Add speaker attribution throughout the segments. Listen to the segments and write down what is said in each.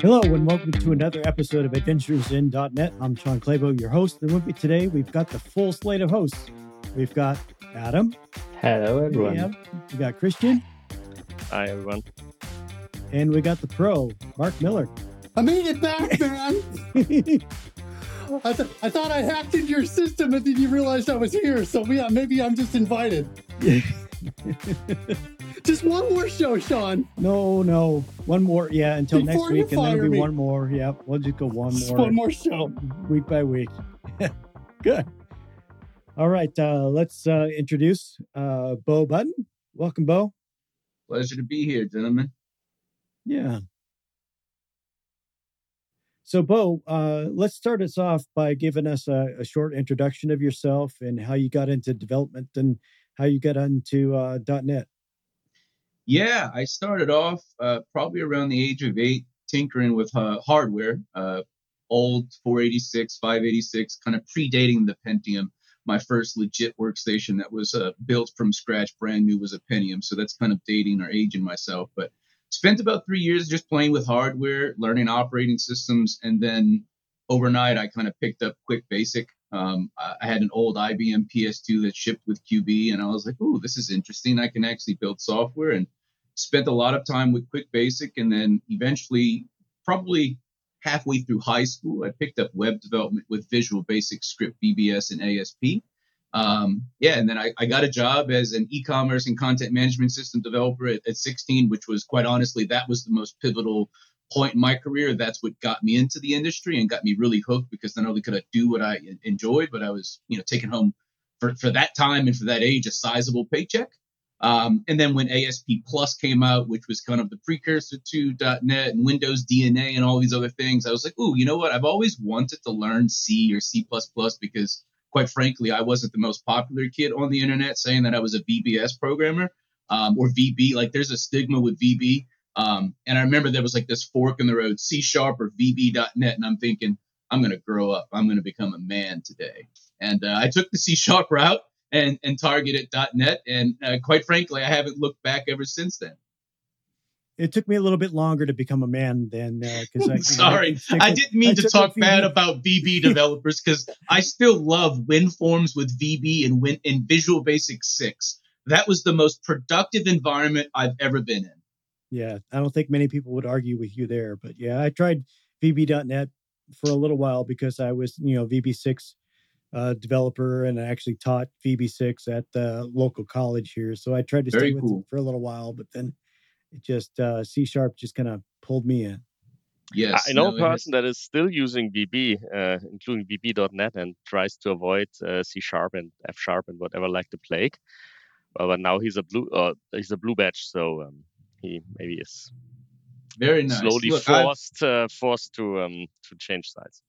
Speaker 1: Hello and welcome to another episode of Adventures in .NET. I'm Shawn Clabough, your host. And with me today, we've got the full slate of hosts. We've got Adam.
Speaker 2: Hello, everyone.
Speaker 1: Yeah, we got Christian.
Speaker 3: Hi, everyone.
Speaker 1: And we got the pro, Mark Miller.
Speaker 4: I made it back, man. I, th- I thought I hacked into your system and then you realized I was here. So yeah, uh, maybe I'm just invited. just one more show, Shawn.
Speaker 1: no, no. One more. Yeah, until next
Speaker 4: Before you
Speaker 1: week. And then it'll be
Speaker 4: me.
Speaker 1: one more. Yeah, we'll just go one
Speaker 4: Just
Speaker 1: more
Speaker 4: one more show.
Speaker 1: week by week. Good. All right. Uh, let's uh, introduce uh, Beau Button. Welcome, Beau.
Speaker 5: Pleasure to be here, gentlemen.
Speaker 1: Yeah. So, Beau, uh, let's start us off by giving us a, a short introduction of yourself and how you got into development and how you got into uh, .NET.
Speaker 5: Yeah, I started off uh, probably around the age of eight, tinkering with uh, hardware, uh, old 486, 586, kind of predating the Pentium. My first legit workstation that was uh, built from scratch, brand new, was a Pentium. So that's kind of dating or aging myself. But spent about three years just playing with hardware, learning operating systems, and then overnight I kind of picked up Quick Basic. Um, I had an old IBM PS2 that shipped with QB, and I was like, "Oh, this is interesting. I can actually build software." And spent a lot of time with Quick Basic, and then eventually, probably halfway through high school, I picked up web development with Visual Basic Script, VBS, and ASP. Um, yeah, and then I, I got a job as an e-commerce and content management system developer at, at 16, which was quite honestly that was the most pivotal point in my career. That's what got me into the industry and got me really hooked because not only could I do what I enjoyed, but I was you know taking home for for that time and for that age a sizable paycheck. Um, and then when ASP Plus came out, which was kind of the precursor to .NET and Windows DNA and all these other things, I was like, "Ooh, you know what? I've always wanted to learn C or C++ because, quite frankly, I wasn't the most popular kid on the internet saying that I was a VBS programmer um, or VB. Like, there's a stigma with VB. Um, and I remember there was like this fork in the road, C Sharp or VB.NET, and I'm thinking, I'm gonna grow up. I'm gonna become a man today. And uh, I took the C Sharp route and and targeted .NET, and uh, quite frankly, I haven't looked back ever since then.
Speaker 1: It took me a little bit longer to become a man than because I.
Speaker 5: Sorry,
Speaker 1: stick
Speaker 5: I
Speaker 1: with-
Speaker 5: didn't mean
Speaker 1: I
Speaker 5: to talk bad about VB developers because I still love WinForms with VB and Win and Visual Basic Six. That was the most productive environment I've ever been in.
Speaker 1: Yeah, I don't think many people would argue with you there, but yeah, I tried VB.net for a little while because I was, you know, VB6 uh, developer and I actually taught VB6 at the local college here. So I tried to
Speaker 5: Very
Speaker 1: stay with
Speaker 5: cool.
Speaker 1: it for a little while, but then it just uh, C sharp just kind of pulled me in.
Speaker 5: Yes,
Speaker 3: I know
Speaker 5: no,
Speaker 3: a
Speaker 5: it-
Speaker 3: person that is still using VB, uh, including VB.NET, and tries to avoid uh, C sharp and F sharp and whatever like the plague. Well, but now he's a blue, uh, he's a blue badge, so um, he maybe is
Speaker 5: very nice.
Speaker 3: slowly
Speaker 5: Look,
Speaker 3: forced uh, forced to um, to change sides.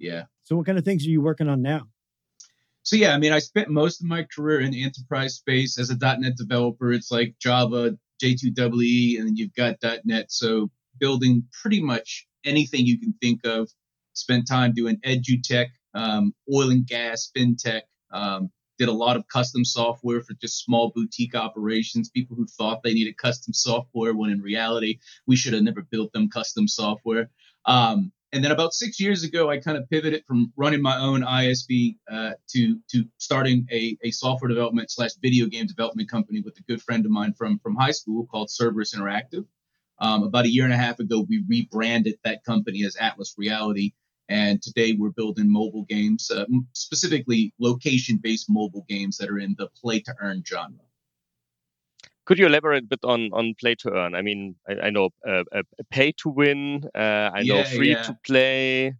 Speaker 5: Yeah.
Speaker 1: So what kind of things are you working on now?
Speaker 5: So yeah, I mean, I spent most of my career in the enterprise space as a .NET developer. It's like Java, J2EE, and then you've got .NET. So building pretty much anything you can think of. Spent time doing edutech, um, oil and gas, fintech. Um, did a lot of custom software for just small boutique operations. People who thought they needed custom software when in reality we should have never built them custom software. Um, and then about six years ago, I kind of pivoted from running my own ISV uh, to to starting a, a software development slash video game development company with a good friend of mine from from high school called Cerberus Interactive. Um, about a year and a half ago, we rebranded that company as Atlas Reality, and today we're building mobile games, uh, specifically location-based mobile games that are in the play-to-earn genre.
Speaker 3: Could you elaborate a bit on on play to earn? I mean, I, I know uh, uh, pay to win. Uh, I know free
Speaker 5: yeah.
Speaker 3: to play.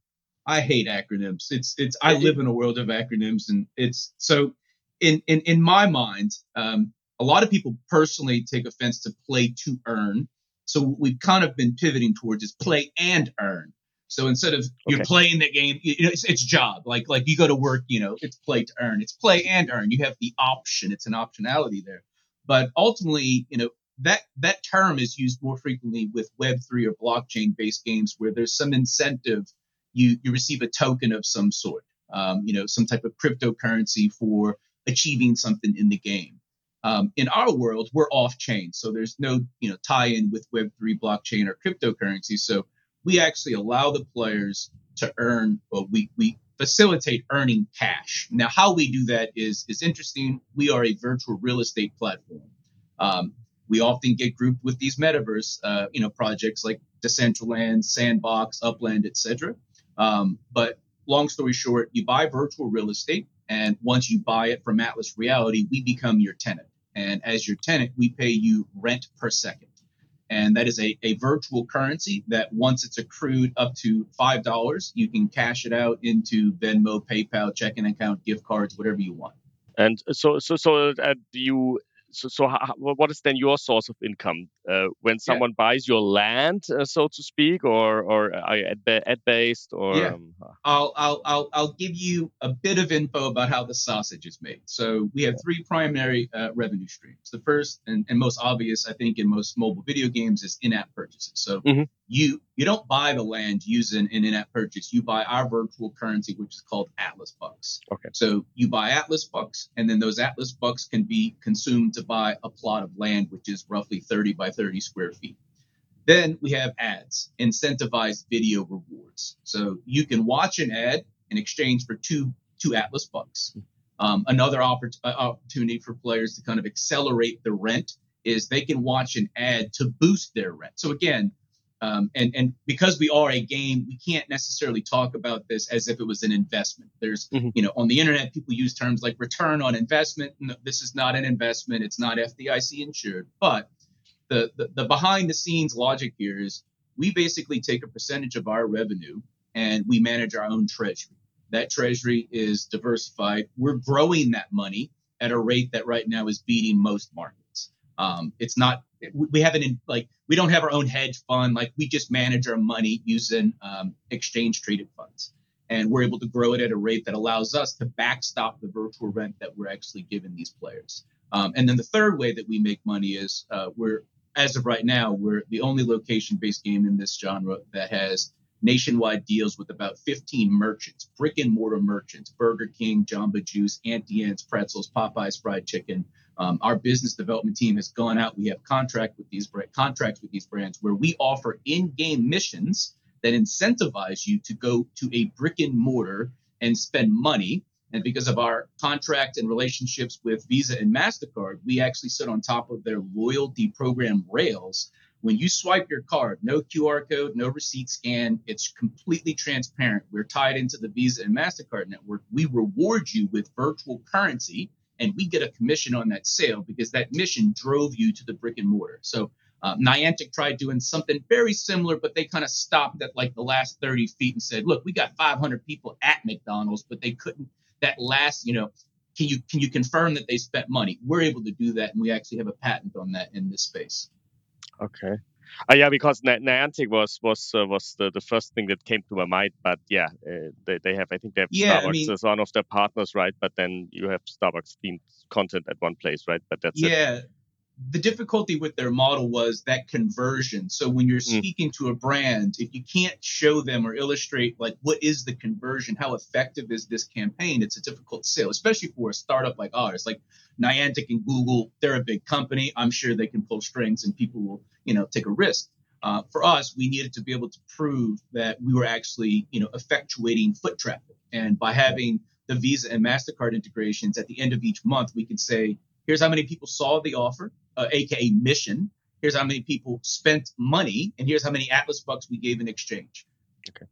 Speaker 5: I hate acronyms. It's it's I live in a world of acronyms, and it's so in in in my mind, um, a lot of people personally take offense to play to earn. So we've kind of been pivoting towards is play and earn. So instead of you're playing the game, you know, it's, it's job. Like like you go to work, you know, it's play to earn. It's play and earn. You have the option. It's an optionality there. But ultimately, you know, that that term is used more frequently with Web three or blockchain based games where there's some incentive. You you receive a token of some sort, um, you know, some type of cryptocurrency for achieving something in the game. Um, in our world, we're off chain, so there's no you know tie in with Web three blockchain or cryptocurrency. So we actually allow the players to earn, well, we, we facilitate earning cash. Now, how we do that is, is interesting. We are a virtual real estate platform. Um, we often get grouped with these metaverse, uh, you know, projects like Decentraland, Sandbox, Upland, etc. Um, but long story short, you buy virtual real estate, and once you buy it from Atlas Reality, we become your tenant. And as your tenant, we pay you rent per second. And that is a, a virtual currency that once it's accrued up to $5, you can cash it out into Venmo, PayPal, checking account, gift cards, whatever you want.
Speaker 3: And so, so, so uh, you so, so how, what is then your source of income uh, when someone yeah. buys your land, uh, so to speak, or or are you ad, based or?
Speaker 5: Yeah. Um, I'll, I'll I'll I'll give you a bit of info about how the sausage is made. So we have three primary uh, revenue streams. The first and, and most obvious, I think, in most mobile video games is in-app purchases. So mm-hmm. You you don't buy the land using an in-app purchase. You buy our virtual currency, which is called Atlas Bucks.
Speaker 3: Okay.
Speaker 5: So you buy Atlas Bucks, and then those Atlas Bucks can be consumed to buy a plot of land, which is roughly 30 by 30 square feet. Then we have ads, incentivized video rewards. So you can watch an ad in exchange for two two Atlas bucks. Um, another oppor- uh, opportunity for players to kind of accelerate the rent is they can watch an ad to boost their rent. So again, um, and and because we are a game, we can't necessarily talk about this as if it was an investment. There's, mm-hmm. you know, on the internet, people use terms like return on investment. No, this is not an investment. It's not FDIC insured. But the, the the behind the scenes logic here is we basically take a percentage of our revenue and we manage our own treasury. That treasury is diversified. We're growing that money at a rate that right now is beating most markets. Um, it's not we haven't like we don't have our own hedge fund. Like we just manage our money using um, exchange traded funds. And we're able to grow it at a rate that allows us to backstop the virtual rent that we're actually giving these players. Um, and then the third way that we make money is uh, we're as of right now we're the only location based game in this genre that has nationwide deals with about 15 merchants brick and mortar merchants burger king jamba juice auntie anne's pretzels popeye's fried chicken um, our business development team has gone out. We have contract with these contracts with these brands where we offer in-game missions that incentivize you to go to a brick and mortar and spend money. And because of our contract and relationships with Visa and MasterCard, we actually sit on top of their loyalty program rails. When you swipe your card, no QR code, no receipt scan, it's completely transparent. We're tied into the Visa and MasterCard network. We reward you with virtual currency and we get a commission on that sale because that mission drove you to the brick and mortar. So uh, Niantic tried doing something very similar, but they kind of stopped at like the last 30 feet and said, "Look, we got 500 people at McDonald's, but they couldn't. That last, you know, can you can you confirm that they spent money? We're able to do that, and we actually have a patent on that in this space."
Speaker 3: Okay. Uh, yeah, because Niantic was was uh, was the, the first thing that came to my mind. But yeah, uh, they, they have I think they have yeah, Starbucks I mean, as one of their partners, right? But then you have Starbucks themed content at one place, right? But that's
Speaker 5: yeah.
Speaker 3: It
Speaker 5: the difficulty with their model was that conversion. So when you're mm. speaking mm. to a brand, if you can't show them or illustrate like what is the conversion, how effective is this campaign, it's a difficult sale, especially for a startup like ours. Like Niantic and Google, they're a big company. I'm sure they can pull strings and people will, you know, take a risk. Uh, for us, we needed to be able to prove that we were actually, you know, effectuating foot traffic. And by having the Visa and MasterCard integrations at the end of each month, we could say, here's how many people saw the offer uh, aka mission. Here's how many people spent money, and here's how many Atlas bucks we gave in exchange.
Speaker 3: Okay.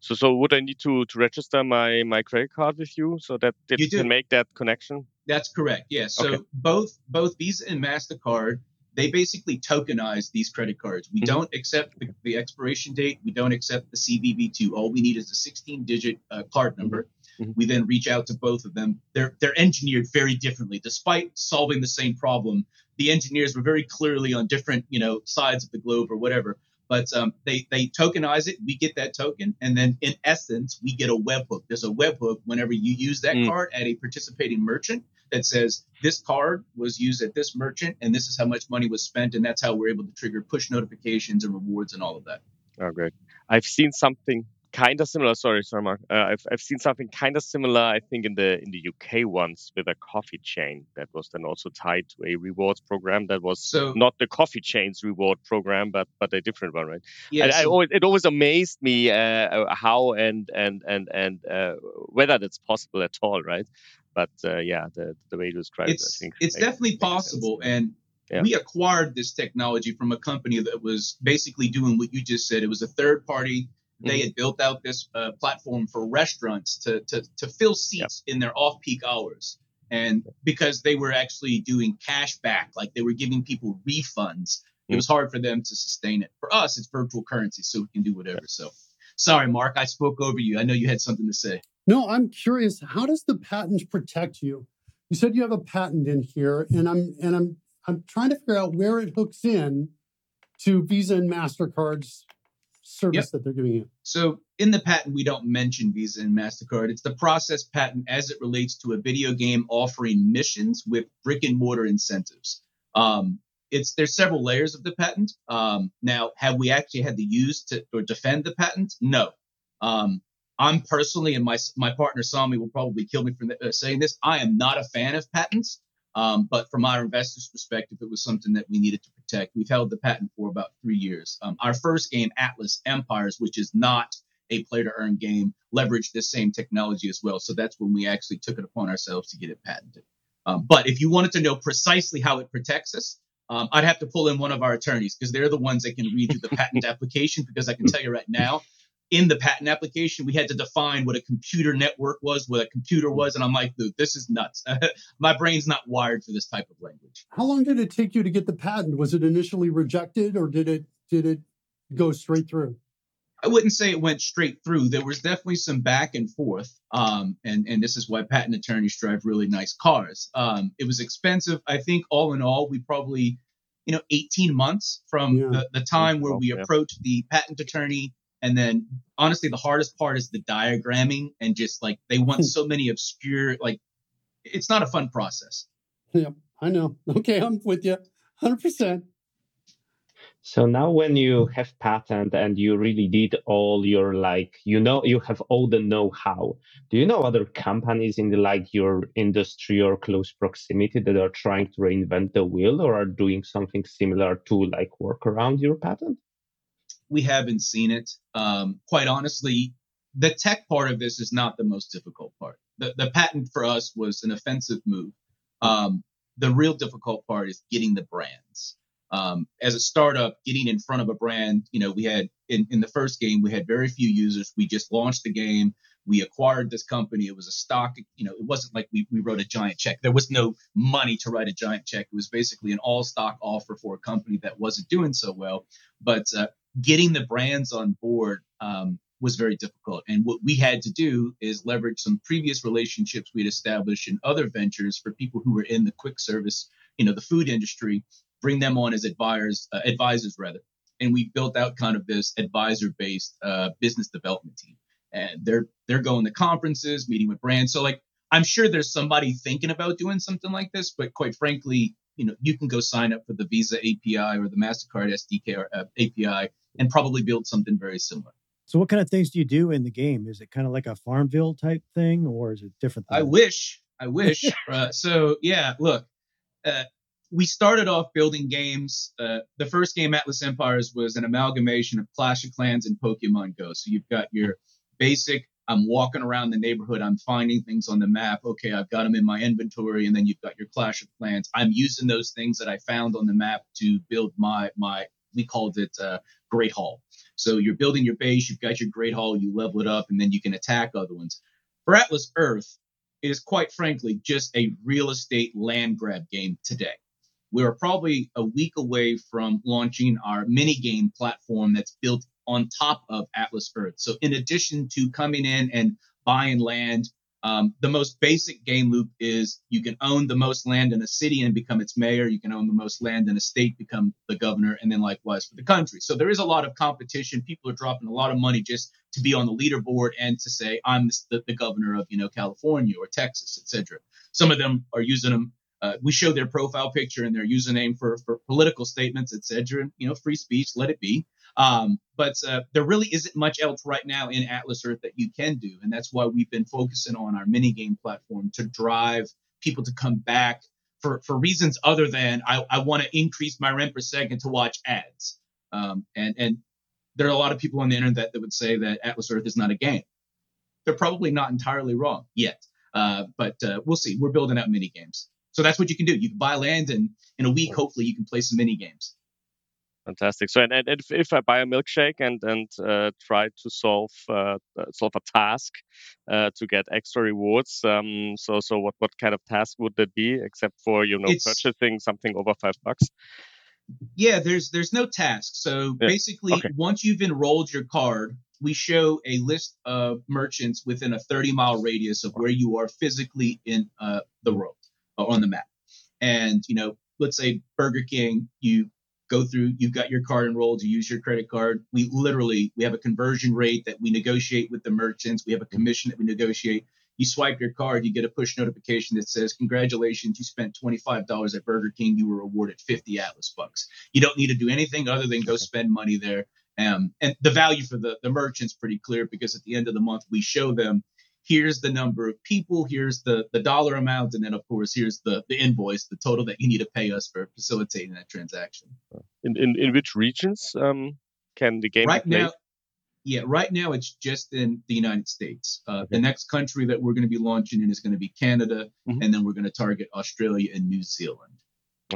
Speaker 3: So, so would I need to, to register my, my credit card with you so that it you can make that connection?
Speaker 5: That's correct. Yes. So okay. both both Visa and Mastercard they basically tokenize these credit cards. We mm-hmm. don't accept the, the, expiration date. We don't accept the CVV2. All we need is a 16 digit uh, card number. Mm-hmm. We then reach out to both of them. They're they're engineered very differently, despite solving the same problem. The engineers were very clearly on different you know sides of the globe or whatever. But um, they they tokenize it. We get that token, and then in essence, we get a webhook. There's a webhook whenever you use that mm. card at a participating merchant that says this card was used at this merchant, and this is how much money was spent, and that's how we're able to trigger push notifications and rewards and all of that.
Speaker 3: Oh, great! I've seen something kind of similar. Sorry, sorry, Mark. Uh, I've I've seen something kind of similar. I think in the in the UK once with a coffee chain that was then also tied to a rewards program that was
Speaker 5: So-
Speaker 3: not the coffee chain's reward program, but but a different one, right?
Speaker 5: Yeah,
Speaker 3: And I always, it always amazed me uh, how and and and and uh, whether that's possible at all, right? But uh, yeah, the the way you describe it, I think
Speaker 5: it's
Speaker 3: makes-
Speaker 5: definitely
Speaker 3: makes sense.
Speaker 5: possible and
Speaker 3: Yeah.
Speaker 5: we acquired this technology from a company that was basically doing what you just said it was a third party they
Speaker 3: Mm-hmm.
Speaker 5: had built out this uh, platform for restaurants to, to, to fill seats in their off-peak hours and because they were actually doing cash back like they were giving people refunds it
Speaker 3: Mm.
Speaker 5: was hard for them to sustain it for us it's virtual currency so we can do whatever so sorry mark i spoke over you i know you had something to say
Speaker 4: No, I'm curious. How does the patent protect you? You said you have a patent in here, and I'm and I'm I'm trying to figure out where it hooks in to Visa and Mastercard's service
Speaker 5: Yep.
Speaker 4: that they're giving you.
Speaker 5: So in the patent, we don't mention Visa and MasterCard. It's the process patent as it relates to a video game offering missions with brick and mortar incentives. Um, it's there's several layers of the patent. Um, now, have we actually had to use to or defend the patent? No. Um, I'm personally, and my my partner Sami will probably kill me for uh, saying this. I am not a fan of patents. Um, but from our investors' perspective, it was something that we needed to We've held the patent for about three years. Um, our first game, Atlas Empires, which is not a play to earn game, leveraged this same technology as well. So that's when we actually took it upon ourselves to get it patented. Um, but if you wanted to know precisely how it protects us, um, I'd have to pull in one of our attorneys because they're the ones that can read you the patent application. Because I can tell you right now, in the patent application, we had to define what a computer network was, what a computer was, and I'm like, dude, this is nuts. My brain's not wired for this type of language.
Speaker 4: How long did it take you to get the patent? Was it initially rejected, or did it did it go straight through?
Speaker 5: I wouldn't say it went straight through. There was definitely some back and forth. Um, and, and this is why patent attorneys drive really nice cars. Um, it was expensive. I think all in all, we probably, you know, 18 months from
Speaker 4: Yeah.
Speaker 5: the, the time where we approached the patent attorney. And then honestly, the hardest part is the diagramming and just like they want hmm. so many obscure, like it's not a fun process.
Speaker 4: Yeah, I know. Okay, I'm with you, hundred percent.
Speaker 2: So now when you have patent and you really did all your like you know you have all the know-how, do you know other companies in the like your industry or close proximity that are trying to reinvent the wheel or are doing something similar to like work around your patent?
Speaker 5: We haven't seen it. Um, quite honestly, the tech part of this is not the most difficult part. The, the patent for us was an offensive move. Um, the real difficult part is getting the brands. Um, as a startup, getting in front of a brand, you know, we had in, in the first game, we had very few users. We just launched the game. We acquired this company. It was a stock, you know, it wasn't like we, we wrote a giant check. There was no money to write a giant check. It was basically an all stock offer for a company that wasn't doing so well. But uh, getting the brands on board um, was very difficult. And what we had to do is leverage some previous relationships we'd established in other ventures for people who were in the quick service, you know, the food industry, bring them on as advisors, uh, advisors rather. And we built out kind of this advisor-based uh, business development team. And they're they're going to conferences, meeting with brands. So like I'm sure there's somebody thinking about doing something like this, but quite frankly, you know, you can go sign up for the Visa API or the Mastercard SDK or uh, API and probably build something very similar.
Speaker 1: So, what kind of things do you do in the game? Is it kind of like a Farmville type thing, or is it different?
Speaker 5: I
Speaker 1: that?
Speaker 5: wish, I wish. uh, so yeah, look, uh, we started off building games. Uh, the first game, Atlas Empires, was an amalgamation of Clash of Clans and Pokemon Go. So you've got your basic. I'm walking around the neighborhood. I'm finding things on the map. Okay, I've got them in my inventory, and then you've got your Clash of Clans. I'm using those things that I found on the map to build my my. We called it uh, Great Hall. So you're building your base. You've got your Great Hall. You level it up, and then you can attack other ones. For Atlas Earth, it is quite frankly just a real estate land grab game today. We are probably a week away from launching our mini game platform that's built on top of Atlas Earth. So, in addition to coming in and buying land, um, the most basic game loop is you can own the most land in a city and become its mayor. You can own the most land in a state, become the governor, and then likewise for the country. So there is a lot of competition. People are dropping a lot of money just to be on the leaderboard and to say I'm the, the governor of you know California or Texas, etc. Some of them are using them. Uh, we show their profile picture and their username for, for political statements, etc. You know, free speech, let it be. Um, but uh, there really isn't much else right now in Atlas Earth that you can do, and that's why we've been focusing on our mini game platform to drive people to come back for for reasons other than I, I want to increase my rent per second to watch ads. Um, and and there are a lot of people on the internet that would say that Atlas Earth is not a game. They're probably not entirely wrong yet, uh, but uh, we'll see. We're building out mini games, so that's what you can do. You can buy land, and in a week, hopefully, you can play some mini games.
Speaker 3: Fantastic. So, and, and if, if I buy a milkshake and and uh, try to solve uh, uh solve a task uh, to get extra rewards, um, so so what what kind of task would that be, except for you know it's, purchasing something over five bucks?
Speaker 5: Yeah, there's there's no task. So yeah. basically, okay. once you've enrolled your card, we show a list of merchants within a 30 mile radius of where you are physically in uh, the world or on the map. And you know, let's say Burger King, you go through, you've got your card enrolled, you use your credit card. We literally, we have a conversion rate that we negotiate with the merchants. We have a commission that we negotiate. You swipe your card, you get a push notification that says, congratulations, you spent $25 at Burger King. You were awarded 50 Atlas bucks. You don't need to do anything other than go spend money there. Um, and the value for the, the merchant's pretty clear because at the end of the month, we show them here's the number of people, here's the, the dollar amount, and then of course here's the, the invoice, the total that you need to pay us for facilitating that transaction.
Speaker 3: In in, in which regions um, can the game
Speaker 5: right now? Yeah, right now it's just in the United States. Uh, okay. The next country that we're going to be launching in is going to be Canada, mm-hmm. and then we're going to target Australia and New Zealand.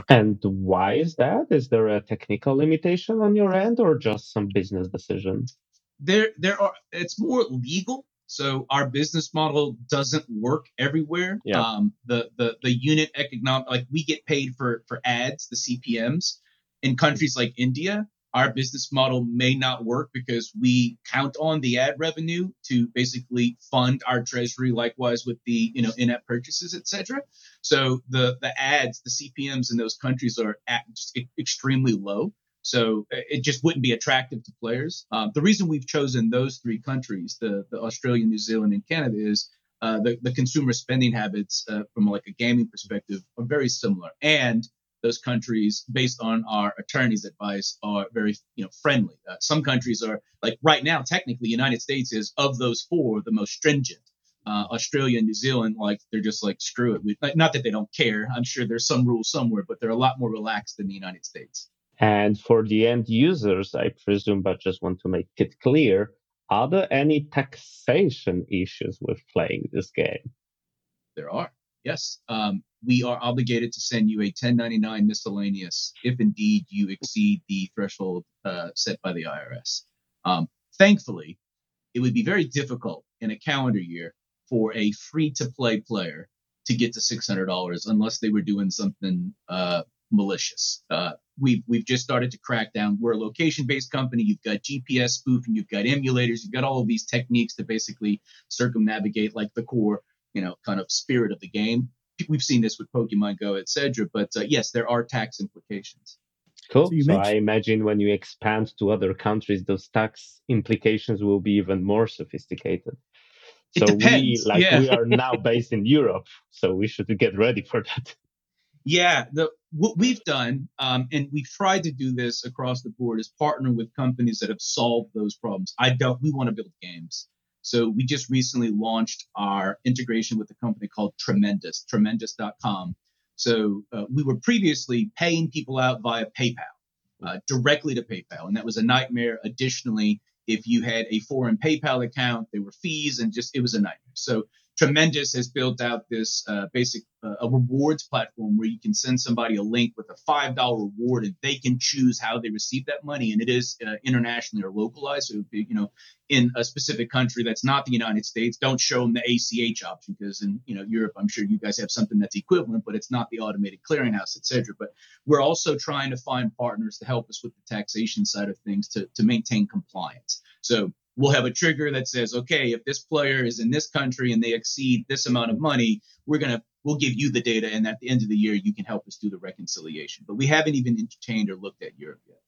Speaker 2: And why is that? Is there a technical limitation on your end, or just some business decision?
Speaker 5: There, there are. It's more legal so our business model doesn't work everywhere. Yeah. Um, the, the, the unit economic, like we get paid for, for ads, the CPMs in countries like India. Our business model may not work because we count on the ad revenue to basically fund our treasury. Likewise with the, you know, in-app purchases, etc. So the, the ads, the CPMs in those countries are at just extremely low. So uh, it just wouldn't be attractive to players. Um, the reason we've chosen those three countries, the, the Australia, New Zealand, and Canada, is uh, the, the consumer spending habits uh, from like a gaming perspective are very similar. And those countries, based on our attorney's advice, are very you know friendly. Uh, some countries are like right now, technically, United States is of those four the most stringent. Uh, Australia and New Zealand, like they're just like screw it. We, not that they don't care. I'm sure there's some rules somewhere, but they're a lot more relaxed than the United States.
Speaker 2: And for the end users, I presume, but just want to make it clear, are there any taxation issues with playing this game?
Speaker 5: There are. Yes. Um, we are obligated to send you a 1099 miscellaneous if indeed you exceed the threshold uh, set by the IRS. Um, thankfully, it would be very difficult in a calendar year for a free to play player to get to $600 unless they were doing something uh, malicious. Uh, we've we've just started to crack down. We're a location-based company. You've got GPS spoofing, you've got emulators, you've got all of these techniques to basically circumnavigate like the core, you know, kind of spirit of the game. We've seen this with Pokemon Go, etc. But uh, yes, there are tax implications.
Speaker 2: Cool. So, so mentioned- I imagine when you expand to other countries, those tax implications will be even more sophisticated.
Speaker 5: So
Speaker 2: we like
Speaker 5: yeah.
Speaker 2: we are now based in Europe, so we should get ready for that.
Speaker 5: Yeah, the what we've done, um, and we've tried to do this across the board, is partner with companies that have solved those problems. I don't. We want to build games, so we just recently launched our integration with a company called Tremendous, Tremendous.com. So uh, we were previously paying people out via PayPal, uh, directly to PayPal, and that was a nightmare. Additionally, if you had a foreign PayPal account, there were fees, and just it was a nightmare. So Tremendous has built out this uh, basic uh, a rewards platform where you can send somebody a link with a five dollar reward, and they can choose how they receive that money, and it is uh, internationally or localized. So, you know, in a specific country that's not the United States, don't show them the ACH option because in you know Europe, I'm sure you guys have something that's equivalent, but it's not the automated clearinghouse, etc. But we're also trying to find partners to help us with the taxation side of things to to maintain compliance. So we'll have a trigger that says, okay, if this player is in this country and they exceed this amount of money, we're going to, we'll give you the data. And at the end of the year, you can help us do the reconciliation. But we haven't even entertained or looked at Europe yet.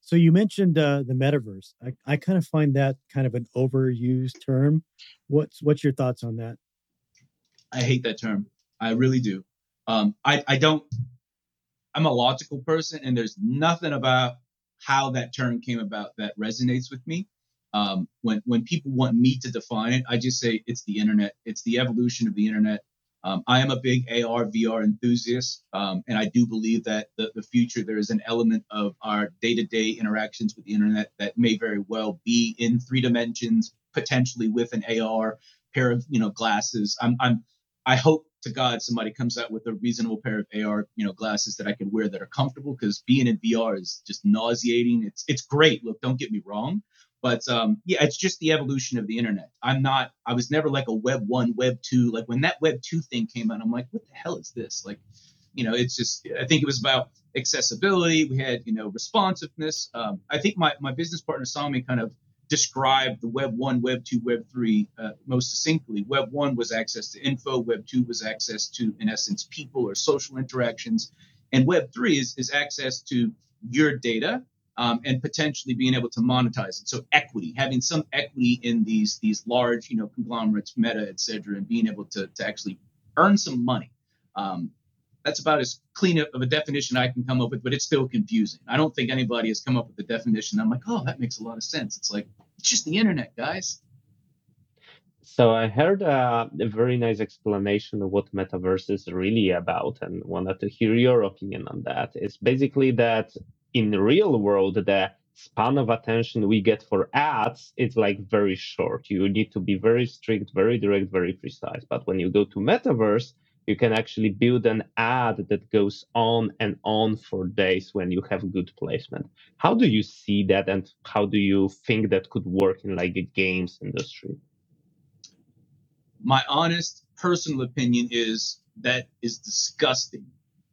Speaker 1: So you mentioned uh, the metaverse. I, I kind of find that kind of an overused term. What's what's your thoughts on that?
Speaker 5: I hate that term. I really do. Um, I, I don't. I'm a logical person, and there's nothing about how that term came about that resonates with me. Um, when when people want me to define it, I just say it's the internet. It's the evolution of the internet. Um, I am a big AR VR enthusiast, um, and I do believe that the, the future there is an element of our day-to-day interactions with the internet that may very well be in three dimensions, potentially with an AR pair of you know glasses. I'm, I'm I hope to God somebody comes out with a reasonable pair of AR you know glasses that I can wear that are comfortable because being in VR is just nauseating. It's it's great. Look, don't get me wrong, but um, yeah, it's just the evolution of the internet. I'm not, I was never like a web one, web two. Like when that web two thing came out, I'm like, what the hell is this? Like, you know, it's just, I think it was about accessibility. We had, you know, responsiveness. Um, I think my, my business partner saw me kind of described the web one, web two, web three uh, most succinctly. Web one was access to info. Web two was access to, in essence, people or social interactions. And web three is, is access to your data um, and potentially being able to monetize it. So equity, having some equity in these these large, you know, conglomerates, Meta, et cetera, and being able to to actually earn some money. Um, that's about as clean of a definition I can come up with, but it's still confusing. I don't think anybody has come up with a definition. I'm like, oh, that makes a lot of sense. It's like it's just the internet, guys.
Speaker 2: So I heard uh, a very nice explanation of what metaverse is really about, and wanted to hear your opinion on that. It's basically that in the real world, the span of attention we get for ads is like very short. You need to be very strict, very direct, very precise. But when you go to metaverse, you can actually build an ad that goes on and on for days when you have good placement. How do you see that and how do you think that could work in like a games industry?
Speaker 5: My honest personal opinion is that is disgusting.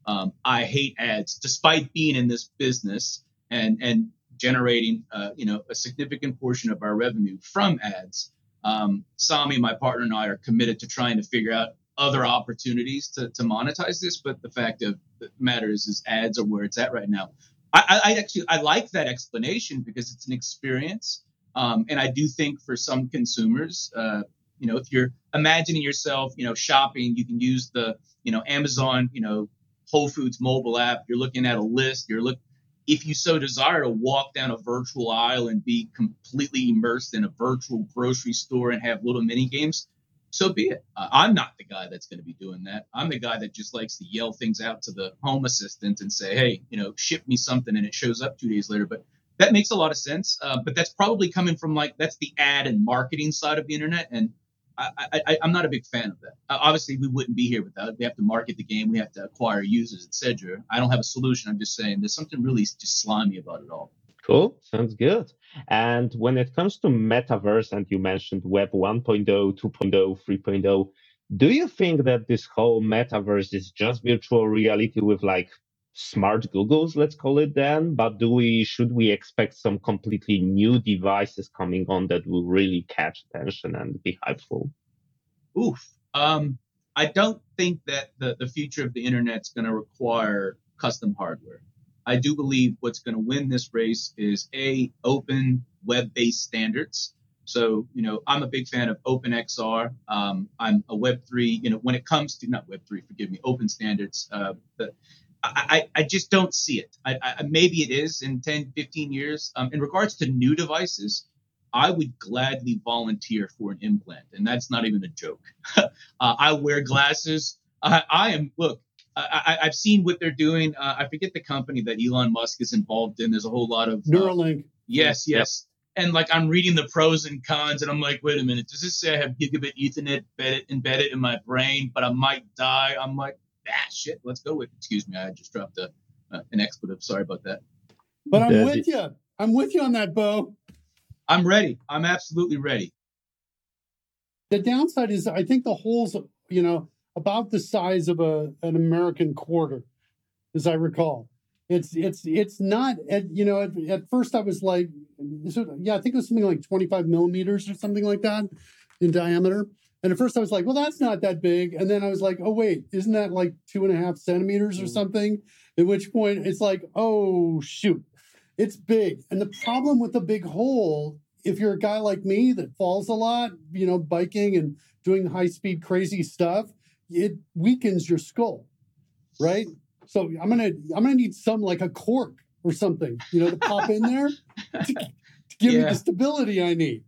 Speaker 5: Um, I hate ads, despite being in this business and and generating uh, you know a significant portion of our revenue from ads. Um, Sami, my partner, and I are committed to trying to figure out other opportunities to, to monetize this. But the fact of the matter is, is ads are where it's at right now. I, I actually I like that explanation because it's an experience, um, and I do think for some consumers, uh, you know, if you're imagining yourself, you know, shopping, you can use the you know Amazon, you know, Whole Foods mobile app, you're looking at a list, you're look if you so desire to walk down a virtual aisle and be completely immersed in a virtual grocery store and have little mini games, so be it. Uh, I'm not the guy that's going to be doing that. I'm the guy that just likes to yell things out to the home assistant and say, hey, you know, ship me something and it shows up two days later. But that makes a lot of sense. Uh, but that's probably coming from like, that's the ad and marketing side of the internet. And I, am not a big fan of that. Uh, obviously, we wouldn't be here without it. We have to market the game, we have to acquire users, etc. I don't have a solution. I'm just saying there's something really just slimy about it all.
Speaker 2: Cool, sounds good. And when it comes to metaverse, and you mentioned Web 1.0, 2.0, 3.0, do you think that this whole metaverse is just virtual reality with like smart Googles, let's call it then? But do we should we expect some completely new devices coming on that will really catch attention and be hypeful?
Speaker 5: Oof. Um, I don't think that the, the future of the internet is going to require custom hardware. I do believe what's going to win this race is a open web-based standards. So, you know, I'm a big fan of OpenXR. Um, I'm a Web3, you know, when it comes to not Web3, forgive me, open standards. Uh, the, I, I just don't see it. I, I, maybe it is in 10, 15 years. Um, in regards to new devices, I would gladly volunteer for an implant, and that's not even a joke. uh, I wear glasses. I, I am look. I, have seen what they're doing. Uh, I forget the company that Elon Musk is involved in. There's a whole lot of uh,
Speaker 4: Neuralink.
Speaker 5: Yes, yes. Yep. And like I'm reading the pros and cons, and I'm like, wait a minute, does this say I have gigabit Ethernet embedded, embedded in my brain, but I might die? I'm like, ah, shit, let's go with. Excuse me, I just dropped a uh, an expletive. Sorry about that.
Speaker 4: But I'm with you. I'm with you on that, Beau.
Speaker 5: I'm ready. I'm absolutely ready.
Speaker 4: The downside is, I think the holes, you know, about the size of a an American quarter, as I recall. It's it's it's not. At, you know, at, at first I was like, yeah, I think it was something like 25 millimeters or something like that in diameter. And at first I was like, well, that's not that big. And then I was like, oh, wait, isn't that like two and a half centimeters or mm. something? At which point it's like, oh, shoot, it's big. And the problem with the big hole, if you're a guy like me that falls a lot, you know, biking and doing high speed, crazy stuff, it weakens your skull, right? So I'm gonna I'm gonna need some like a cork or something, you know, to pop in there to, to give
Speaker 5: Yeah.
Speaker 4: me the stability I need.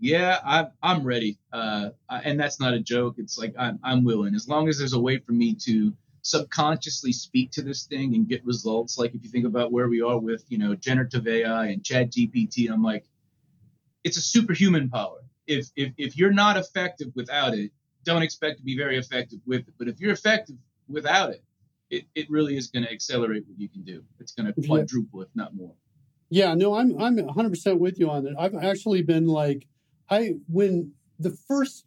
Speaker 5: Yeah, I, I'm ready. Uh, and that's not a joke. It's like I'm, I'm willing. As long as there's a way for me to subconsciously speak to this thing and get results. Like if you think about where we are with, you know, generative AI and Chat GPT, I'm like, it's a superhuman power. If, if, if you're not effective without it, don't expect to be very effective with it. But if you're effective without it, it, it really is going to accelerate what you can do. It's going to
Speaker 4: Yeah.
Speaker 5: quadruple, if not more.
Speaker 4: Yeah, no, I'm I'm 100% with you on that. I've actually been like I when the first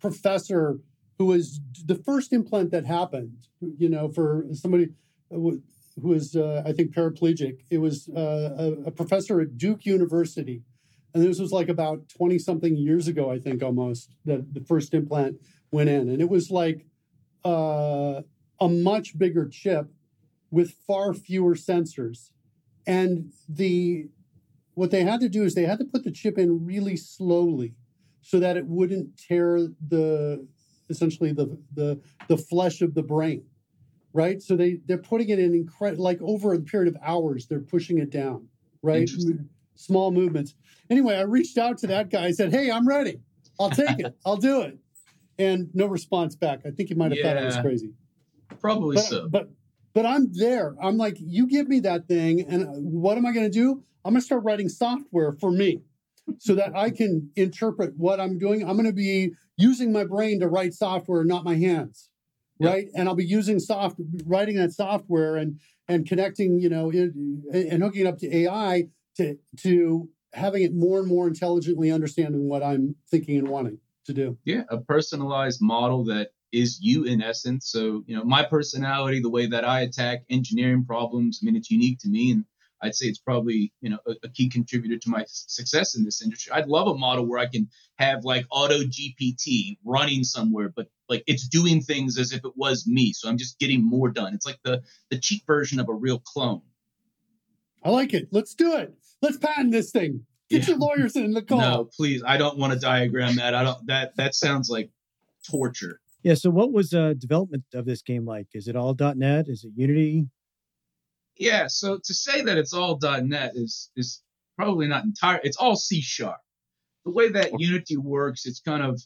Speaker 4: professor who was the first implant that happened, you know, for somebody who who was uh, I think paraplegic. It was uh, a, a professor at Duke University, and this was like about 20 something years ago, I think almost that the first implant went in, and it was like uh, a much bigger chip with far fewer sensors. And the what they had to do is they had to put the chip in really slowly so that it wouldn't tear the essentially the the the flesh of the brain right? So they they're putting it in incre- like over a period of hours they're pushing it down right. Small movements anyway i reached out to that guy i said hey i'm ready i'll take it i'll do it and no response back i think he might have thought i was crazy
Speaker 5: Probably
Speaker 4: but,
Speaker 5: so.
Speaker 4: but but I'm there. I'm like, you give me that thing, and uh, what am I going to do? I'm going to start writing software for me, so that I can interpret what I'm doing. I'm going to be using my brain to write software, not my hands,
Speaker 5: Yep.
Speaker 4: right? And I'll be using soft writing that software and and connecting, you know, it, and hooking it up to AI to to having it more and more intelligently understanding what I'm thinking and wanting to do.
Speaker 5: yeah a personalized model that is you in essence so you know my personality the way that i attack engineering problems i mean it's unique to me and i'd say it's probably you know a, a key contributor to my success in this industry i'd love a model where i can have like auto gpt running somewhere but like it's doing things as if it was me so i'm just getting more done it's like the the cheap version of a real clone
Speaker 4: I like it. Let's do it. Let's patent this thing. Get
Speaker 5: Yeah.
Speaker 4: your lawyers in the call.
Speaker 5: no please i don't want to diagram that i don't that that sounds like torture
Speaker 1: Yeah. So, what was uh, development of this game like? Is it all .NET? Is it Unity?
Speaker 5: Yeah, so to say that it's all .NET is is probably not entire. It's all C sharp. The way that Unity works, it's kind of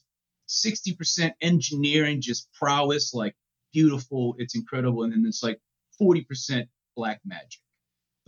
Speaker 5: 60% engineering, just prowess, like beautiful, it's incredible, and then it's like 40% black magic.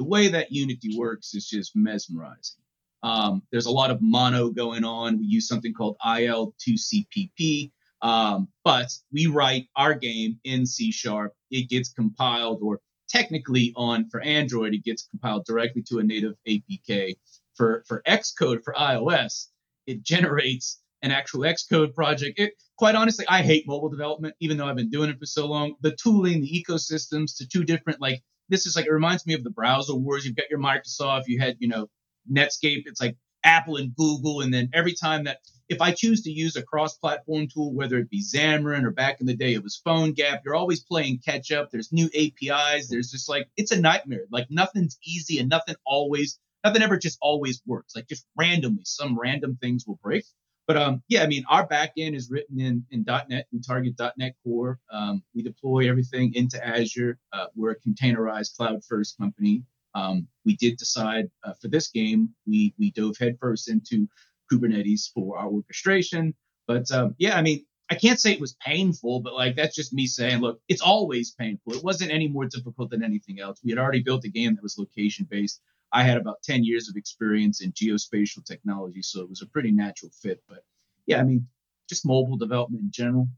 Speaker 5: The way that Unity works is just mesmerizing. Um, there's a lot of mono going on. We use something called IL2CPP, um, but we write our game in C sharp. It gets compiled, or technically on for Android, it gets compiled directly to a native APK. For for Xcode for iOS, it generates an actual Xcode project. It, quite honestly, I hate mobile development, even though I've been doing it for so long. The tooling, the ecosystems, to two different like this is like it reminds me of the browser wars. You've got your Microsoft, you had you know Netscape. It's like Apple and Google, and then every time that if I choose to use a cross-platform tool, whether it be Xamarin or back in the day it was PhoneGap, you're always playing catch up. There's new APIs. There's just like it's a nightmare. Like nothing's easy and nothing always, nothing ever just always works. Like just randomly, some random things will break. But um, yeah, I mean, our backend is written in in .NET. We target .NET Core. Um, we deploy everything into Azure. Uh, we're a containerized cloud-first company. Um, we did decide uh, for this game, we we dove headfirst into Kubernetes for our orchestration. But um, yeah, I mean, I can't say it was painful, but like that's just me saying, look, it's always painful. It wasn't any more difficult than anything else. We had already built a game that was location based. I had about 10 years of experience in geospatial technology, so it was a pretty natural fit. But yeah, I mean, just mobile development in general.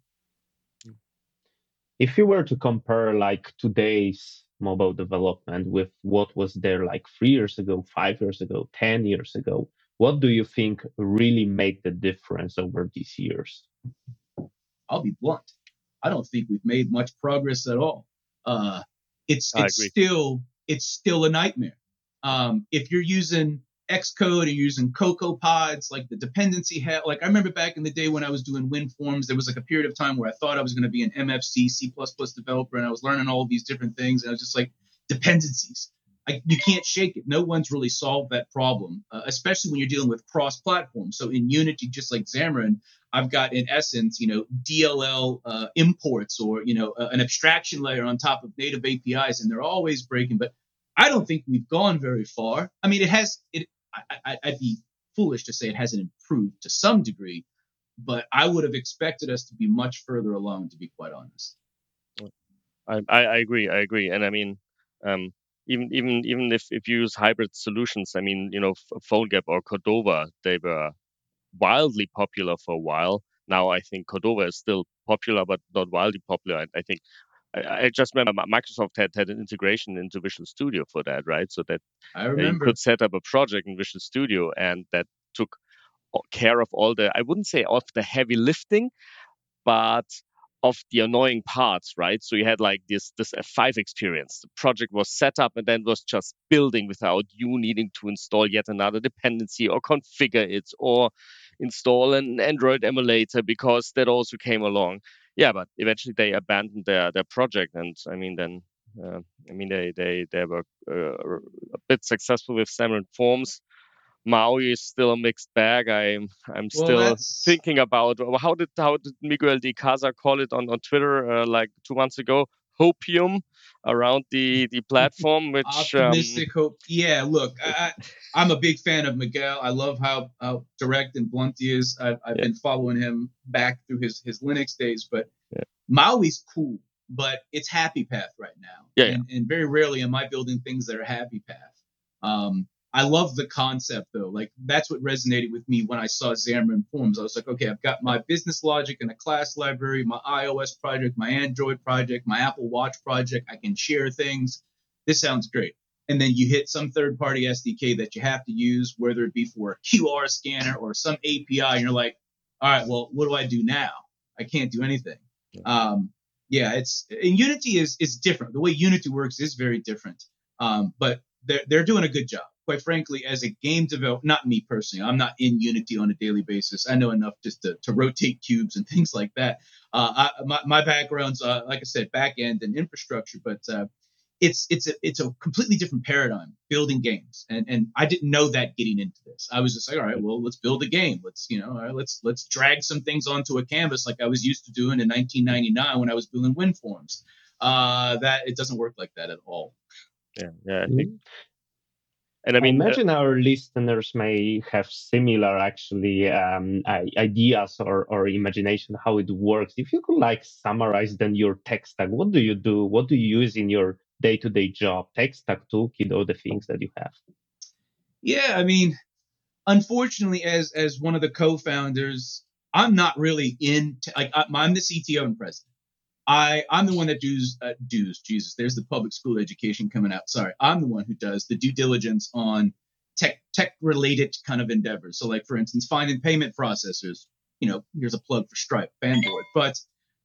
Speaker 2: If you were to compare like today's mobile development with what was there like three years ago, five years ago, 10 years ago, what do you think really made the difference over these years?
Speaker 5: I'll be blunt. I don't think we've made much progress at all. Uh, it's
Speaker 3: I
Speaker 5: it's
Speaker 3: agree.
Speaker 5: still it's still a nightmare. Um, if you're using Xcode and using Cocoa Pods, like the dependency ha- like I remember back in the day when I was doing WinForms, there was like a period of time where I thought I was going to be an MFC C++ developer, and I was learning all these different things, and I was just like dependencies. I, you can't shake it. No one's really solved that problem, uh, especially when you're dealing with cross-platform. So in Unity, just like Xamarin, I've got in essence, you know, DLL uh, imports or you know uh, an abstraction layer on top of native APIs, and they're always breaking. But I don't think we've gone very far. I mean, it has. It. I, would be foolish to say it hasn't improved to some degree, but I would have expected us to be much further along. To be quite honest.
Speaker 3: I, I agree. I agree. And I mean, um, even even even if if you use hybrid solutions, I mean, you know, PhoneGap or Cordova, they were wildly popular for a while. Now I think Cordova is still popular, but not wildly popular. I think I, I, just remember Microsoft had had an integration into Visual Studio for that, right? So that you could set up a project in Visual Studio, and that took care of all the I wouldn't say of the heavy lifting, but of the annoying parts, right? So you had like this this F5 experience. The project was set up and then was just building without you needing to install yet another dependency or configure it or install an Android emulator because that also came along. Yeah, but eventually they abandoned their their project, and I mean then. Uh, I mean, they they they were uh, a bit successful with Xamarin Forms, Maui is still a mixed bag. I'm I'm still well, thinking about how did how did Miguel de Icaza call it on on Twitter uh, like two months ago? Hopium around the the platform, which
Speaker 5: um, optimistic um, hope. Yeah, look, I, am a big fan of Miguel. I love how, how direct and blunt he is. I've, I've yeah. been following him back through his his Linux days, but yeah. Maui's cool, but it's Happy Path right now.
Speaker 3: Yeah,
Speaker 5: and,
Speaker 3: yeah.
Speaker 5: and very rarely am I building things that are Happy Path. Um, I love the concept though. Like that's what resonated with me when I saw Xamarin Forms. I was like, okay, I've got my business logic in a class library, my iOS project, my Android project, my Apple Watch project. I can share things. This sounds great. And then you hit some third party SDK that you have to use, whether it be for a QR scanner or some API. And you're like, all right, well, what do I do now? I can't do anything. Um, yeah, it's and Unity is is different. The way Unity works is very different. Um, but they're they're doing a good job quite frankly, as a game developer, not me personally, I'm not in Unity on a daily basis. I know enough just to, to rotate cubes and things like that. Uh, I, my, my background's, uh, like I said, back end and infrastructure, but uh, it's it's a it's a completely different paradigm building games, and and I didn't know that getting into this. I was just like, all right, well, let's build a game. Let's you know, let's let's drag some things onto a canvas like I was used to doing in 1999 when I was building WinForms. Uh, that it doesn't work like that at all.
Speaker 3: Yeah, yeah. I think mm-hmm. And I mean,
Speaker 2: I uh, imagine uh, our listeners may have similar actually um, ideas or, or imagination how it works. If you could like summarize then your tech stack, what do you do? What do you use in your day to day job? Tech stack, toolkit, all the things that you have.
Speaker 5: Yeah, I mean, unfortunately, as as one of the co-founders, I'm not really in like I'm the CTO and president. I I'm the one that does uh, does Jesus. There's the public school education coming out. Sorry, I'm the one who does the due diligence on tech tech related kind of endeavors. So, like for instance, finding payment processors. You know, here's a plug for Stripe, Fanboard. But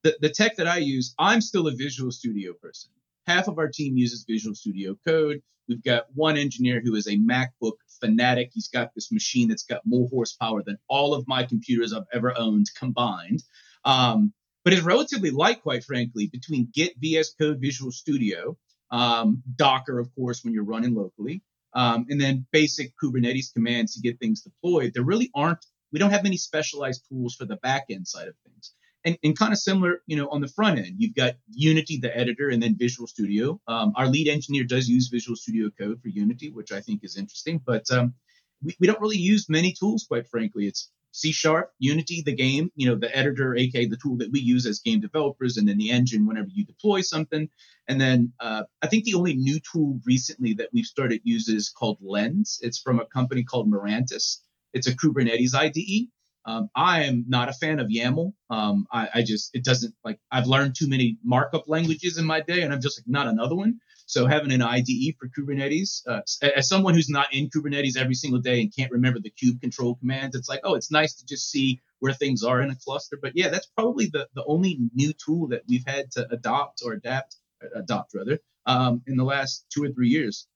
Speaker 5: the the tech that I use, I'm still a Visual Studio person. Half of our team uses Visual Studio Code. We've got one engineer who is a MacBook fanatic. He's got this machine that's got more horsepower than all of my computers I've ever owned combined. Um, but it's relatively light, quite frankly, between Git, VS Code, Visual Studio, um, Docker, of course, when you're running locally, um, and then basic Kubernetes commands to get things deployed. There really aren't, we don't have many specialized tools for the back end side of things. And, and kind of similar, you know, on the front end, you've got Unity, the editor, and then Visual Studio. Um, our lead engineer does use Visual Studio Code for Unity, which I think is interesting, but um, we, we don't really use many tools, quite frankly. It's C Sharp, Unity, the game, you know, the editor, aka the tool that we use as game developers, and then the engine whenever you deploy something. And then uh, I think the only new tool recently that we've started use is called Lens. It's from a company called Mirantis. It's a Kubernetes IDE. Um, I am not a fan of YAML. Um, I, I, just it doesn't like I've learned too many markup languages in my day, and I'm just like not another one. So having an IDE for Kubernetes, uh, as someone who's not in Kubernetes every single day and can't remember the kube control commands, it's like, oh, it's nice to just see where things are in a cluster. But yeah, that's probably the, the only new tool that we've had to adopt or adapt, adopt rather, um, in the last two or three years.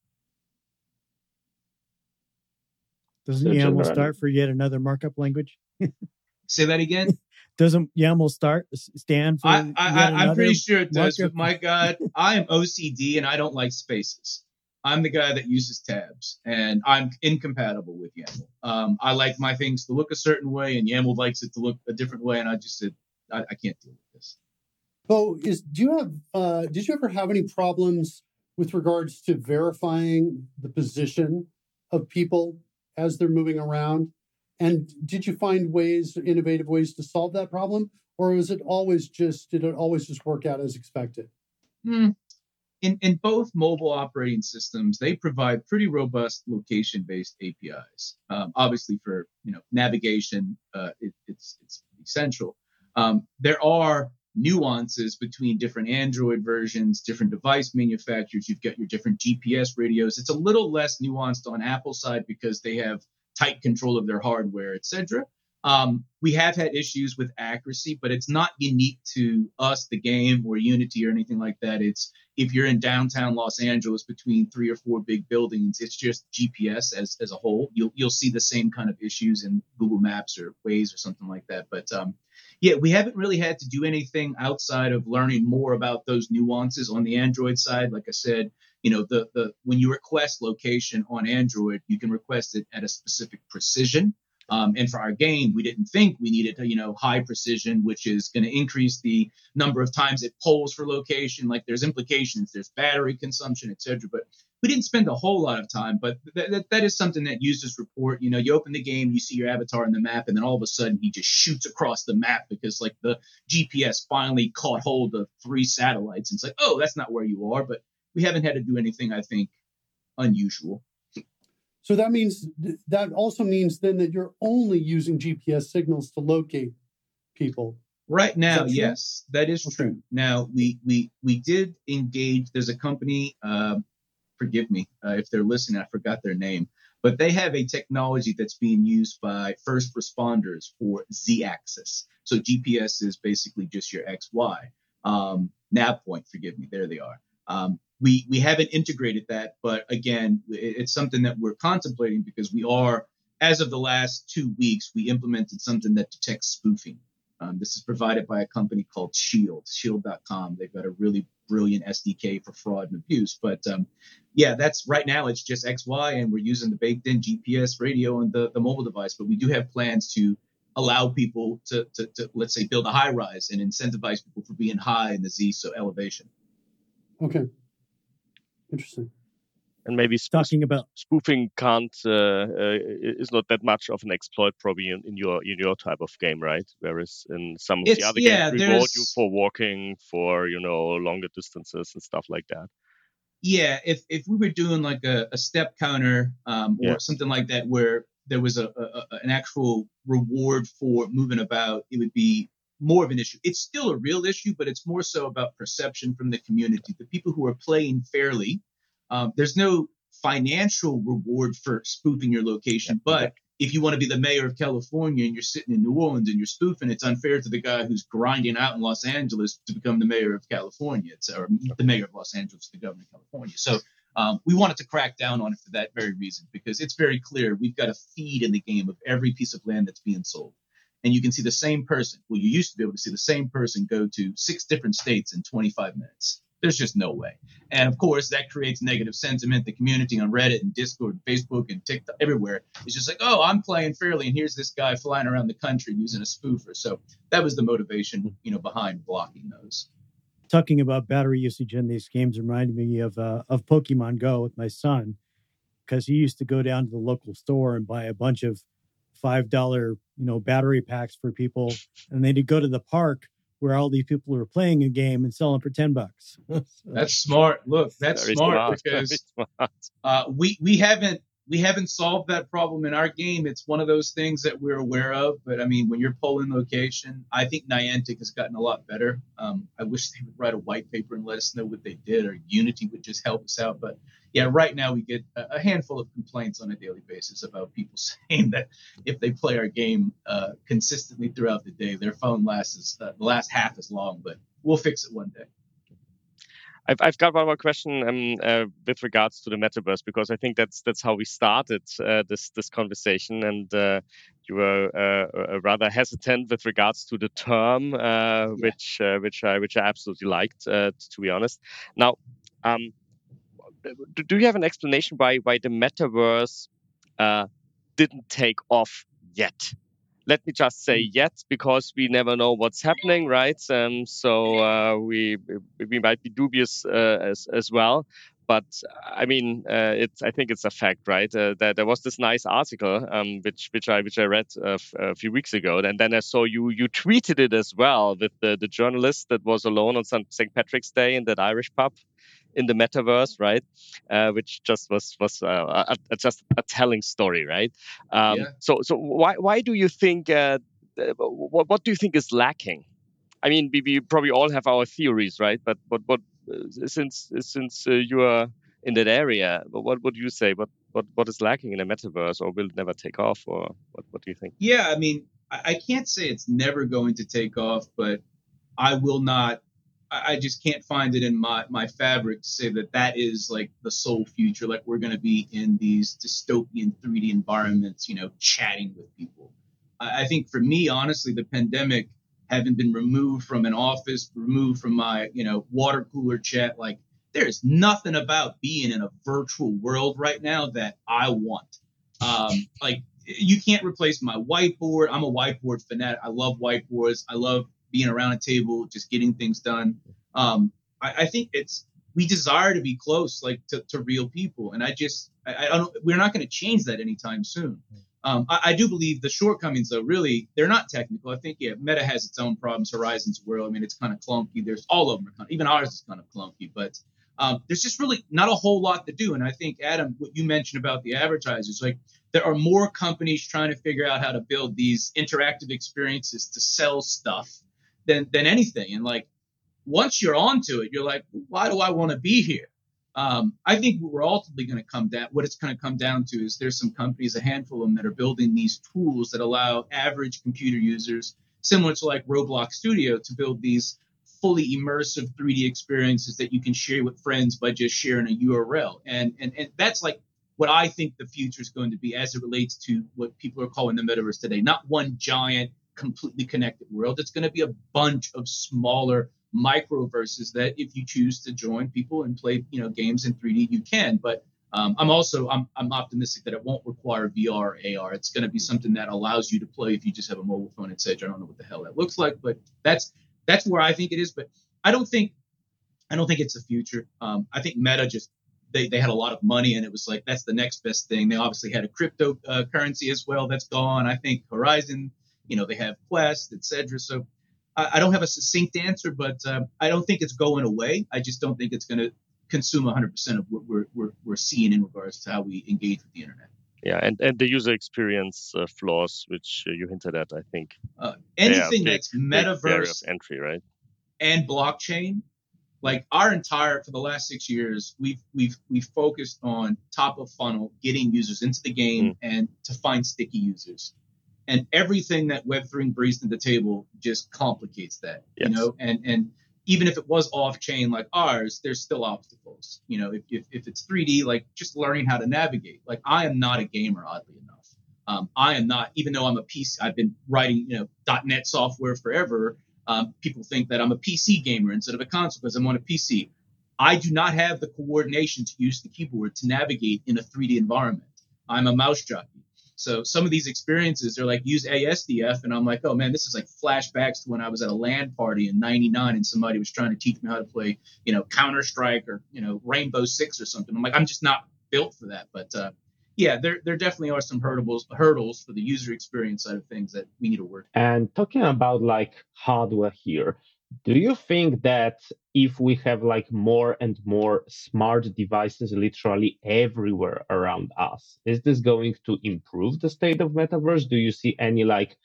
Speaker 1: Doesn't YAML start for yet another markup language?
Speaker 5: Say that again.
Speaker 1: Doesn't YAML start stand for?
Speaker 5: I, I, am pretty sure it does. But my God, I am OCD and I don't like spaces. I'm the guy that uses tabs, and I'm incompatible with YAML. Um, I like my things to look a certain way, and YAML likes it to look a different way, and I just said I, I can't deal with this.
Speaker 4: Beau, is do you have? Uh, did you ever have any problems with regards to verifying the position of people as they're moving around? And did you find ways, innovative ways to solve that problem? Or was it always just, did it always just work out as expected?
Speaker 5: Hmm. In, in both mobile operating systems, they provide pretty robust location-based APIs. Um, obviously, for you know navigation, uh, it, it's it's essential. Um, there are nuances between different Android versions, different device manufacturers. You've got your different GPS radios. It's a little less nuanced on Apple side because they have tight control of their hardware, etc. Um, we have had issues with accuracy, but it's not unique to us, the game, or Unity or anything like that. It's if you're in downtown Los Angeles between three or four big buildings, it's just GPS as, as a whole. You'll you'll see the same kind of issues in Google Maps or Waze or something like that. But um, yeah, we haven't really had to do anything outside of learning more about those nuances on the Android side. Like I said, you know, the the when you request location on Android, you can request it at a specific precision. Um, and for our game, we didn't think we needed, you know, high precision, which is going to increase the number of times it polls for location. Like there's implications, there's battery consumption, etc. But we didn't spend a whole lot of time. But th- th- that is something that users report. You know, you open the game, you see your avatar in the map, and then all of a sudden he just shoots across the map because like the GPS finally caught hold of three satellites. And it's like, oh, that's not where you are. But we haven't had to do anything, I think, unusual.
Speaker 4: So that means that also means then that you're only using GPS signals to locate people.
Speaker 5: Right now, that yes, that is okay. true. Now we we we did engage. There's a company. Uh, forgive me uh, if they're listening. I forgot their name, but they have a technology that's being used by first responders for Z-axis. So GPS is basically just your X Y. Um, nav point. Forgive me. There they are. Um, we we haven't integrated that, but again, it's something that we're contemplating because we are, as of the last two weeks, we implemented something that detects spoofing. Um, this is provided by a company called Shield, Shield.com. They've got a really brilliant SDK for fraud and abuse. But um, yeah, that's right now it's just XY, and we're using the baked-in GPS radio on the, the mobile device. But we do have plans to allow people to, to, to let's say build a high rise and incentivize people for being high in the Z, so elevation.
Speaker 4: Okay. Interesting.
Speaker 3: And maybe sp-
Speaker 1: talking about
Speaker 3: spoofing can't uh, uh, is not that much of an exploit probably in, in, your in your type of game, right? Whereas in some of
Speaker 5: it's,
Speaker 3: the other
Speaker 5: yeah,
Speaker 3: games reward you for walking for you know longer distances and stuff like that.
Speaker 5: Yeah, if if we were doing like a, a step counter um, or yeah. something like that, where there was a, a, an actual reward for moving about, it would be more of an issue. It's still a real issue, but it's more so about perception from the community. The people who are playing fairly, um, there's no financial reward for spoofing your location, but if you want to be the mayor of California and you're sitting in New Orleans and you're spoofing, it's unfair to the guy who's grinding out in Los Angeles to become the mayor of California. It's or the mayor of Los Angeles, the governor of California. So um, we wanted to crack down on it for that very reason because it's very clear we've got a feed in the game of every piece of land that's being sold and you can see the same person. Well, you used to be able to see the same person go to six different states in 25 minutes. There's just no way. And of course, that creates negative sentiment. The community on Reddit and Discord and Facebook and TikTok, everywhere, is just like, oh, I'm playing fairly, and here's this guy flying around the country using a spoofer. So that was the motivation, you know, behind blocking those.
Speaker 1: Talking about battery usage in these games reminded me of uh, of Pokemon Go with my son, because he used to go down to the local store and buy a bunch of five dollar you know battery packs for people and they'd go to the park where all these people were playing a game and selling for 10 bucks
Speaker 5: so. that's smart look that's smart, smart, because smart. Uh, we we haven't we haven't solved that problem in our game. It's one of those things that we're aware of. But I mean, when you're polling location, I think Niantic has gotten a lot better. Um, I wish they would write a white paper and let us know what they did, or Unity would just help us out. But yeah, right now we get a handful of complaints on a daily basis about people saying that if they play our game uh, consistently throughout the day, their phone lasts uh, the last half as long. But we'll fix it one day.
Speaker 3: I've, I've got one more question um, uh, with regards to the metaverse because I think that's that's how we started uh, this this conversation, and uh, you were uh, rather hesitant with regards to the term, uh, yeah. which uh, which I which I absolutely liked, to be honest. Now, um, do you have an explanation why why the metaverse didn't take off yet? Let me just say mm. yet because we never know what's happening, right? Um, so uh, we we might be dubious uh, as as well. but I mean, uh, it's I think it's a fact, right? Uh, that there was this nice article um, which which I which I read uh, a few weeks ago, and then I saw you you tweeted it as well with the the journalist that was alone on St. Patrick's Day in that Irish pub in the metaverse, right? Uh, which just was was uh, a, a, just a telling story, right? Um, yeah. So so why why do you think uh, what what do you think is lacking? I mean, we, we probably all have our theories, right? But but what uh, since since uh, you are in that area, what would you say? What what what is lacking in a metaverse, or will it never take off, or what what do you think?
Speaker 5: Yeah, I mean, I can't say it's never going to take off, but I will not I just can't find it in my, my fabric to say that that is like the sole future. Like we're going to be in these dystopian 3D environments, you know, chatting with people. I, I think for me, honestly, the pandemic, having been removed from an office, removed from my, you know, water cooler chat, like there's nothing about being in a virtual world right now that I want. Um, like you can't replace my whiteboard. I'm a whiteboard fanatic. I love whiteboards. I love being around a table, just getting things done. Um, I, I, think it's we desire to be close, like to, to real people, and I just I, I don't. We're not going to change that anytime soon. Um, I, I, do believe the shortcomings, though, really, they're not technical. I think, yeah, Meta has its own problems. Horizon's world, I mean, it's kind of clunky. There's all of them are kind of, even ours is kind of clunky, but um, there's just really not a whole lot to do. And I think, Adam, what you mentioned about the advertisers, like there are more companies trying to figure out how to build these interactive experiences to sell stuff than than anything. And like once you're onto it, you're like, why do I want to be here? Um, I think we're ultimately going to come down, what it's going to come down to is there's some companies, a handful of them that are building these tools that allow average computer users, similar to like Roblox Studio, to build these fully immersive 3D experiences that you can share with friends by just sharing a URL. And, and, and that's like what I think the future is going to be as it relates to what people are calling the metaverse today. Not one giant completely connected world. It's going to be a bunch of smaller microverses that if you choose to join people and play, you know, games in 3D, you can. But um, I'm also I'm, I'm optimistic that it won't require VR AR. It's going to be something that allows you to play if you just have a mobile phone, etc. I don't know what the hell that looks like, but that's that's where I think it is. But I don't think I don't think it's the future. Um, I think Meta just they, they had a lot of money and it was like that's the next best thing. They obviously had a cryptocurrency uh, as well that's gone. I think Horizon you know, they have Quest, etc. So I, I, don't have a succinct answer, but uh, I don't think it's going away. I just don't think it's going to consume 100% of what we're, we're, we're seeing in regards to how we engage with the internet.
Speaker 3: Yeah, and, and the user experience uh, flaws, which uh, you hinted at, I think.
Speaker 5: Uh, anything big, that's metaverse
Speaker 3: entry, right?
Speaker 5: And blockchain, like our entire for the last six years, we've we've we've focused on top of funnel, getting users into the game, mm. and to find sticky users and everything that Web3 brings to the table just complicates that, yes. you know, and, and even if it was off chain like ours, there's still obstacles, you know, if, if, if it's 3D, like just learning how to navigate, like I am not a gamer, oddly enough. Um, I am not, even though I'm a PC, I've been writing, you know, .NET software forever. Um, people think that I'm a PC gamer instead of a console because I'm on a PC. I do not have the coordination to use the keyboard to navigate in a 3D environment. I'm a mouse jockey. So some of these experiences they're like use ASDF, and I'm like, oh man, this is like flashbacks to when I was at a LAN party in '99, and somebody was trying to teach me how to play, you know, Counter Strike or you know Rainbow Six or something. I'm like, I'm just not built for that. But uh, yeah, there there definitely are some hurdles hurdles for the user experience side of things that we need to work.
Speaker 2: And talking about like hardware here, do you think that if we have like more and more smart devices literally everywhere around us is this going to improve the state of metaverse? Do you see any like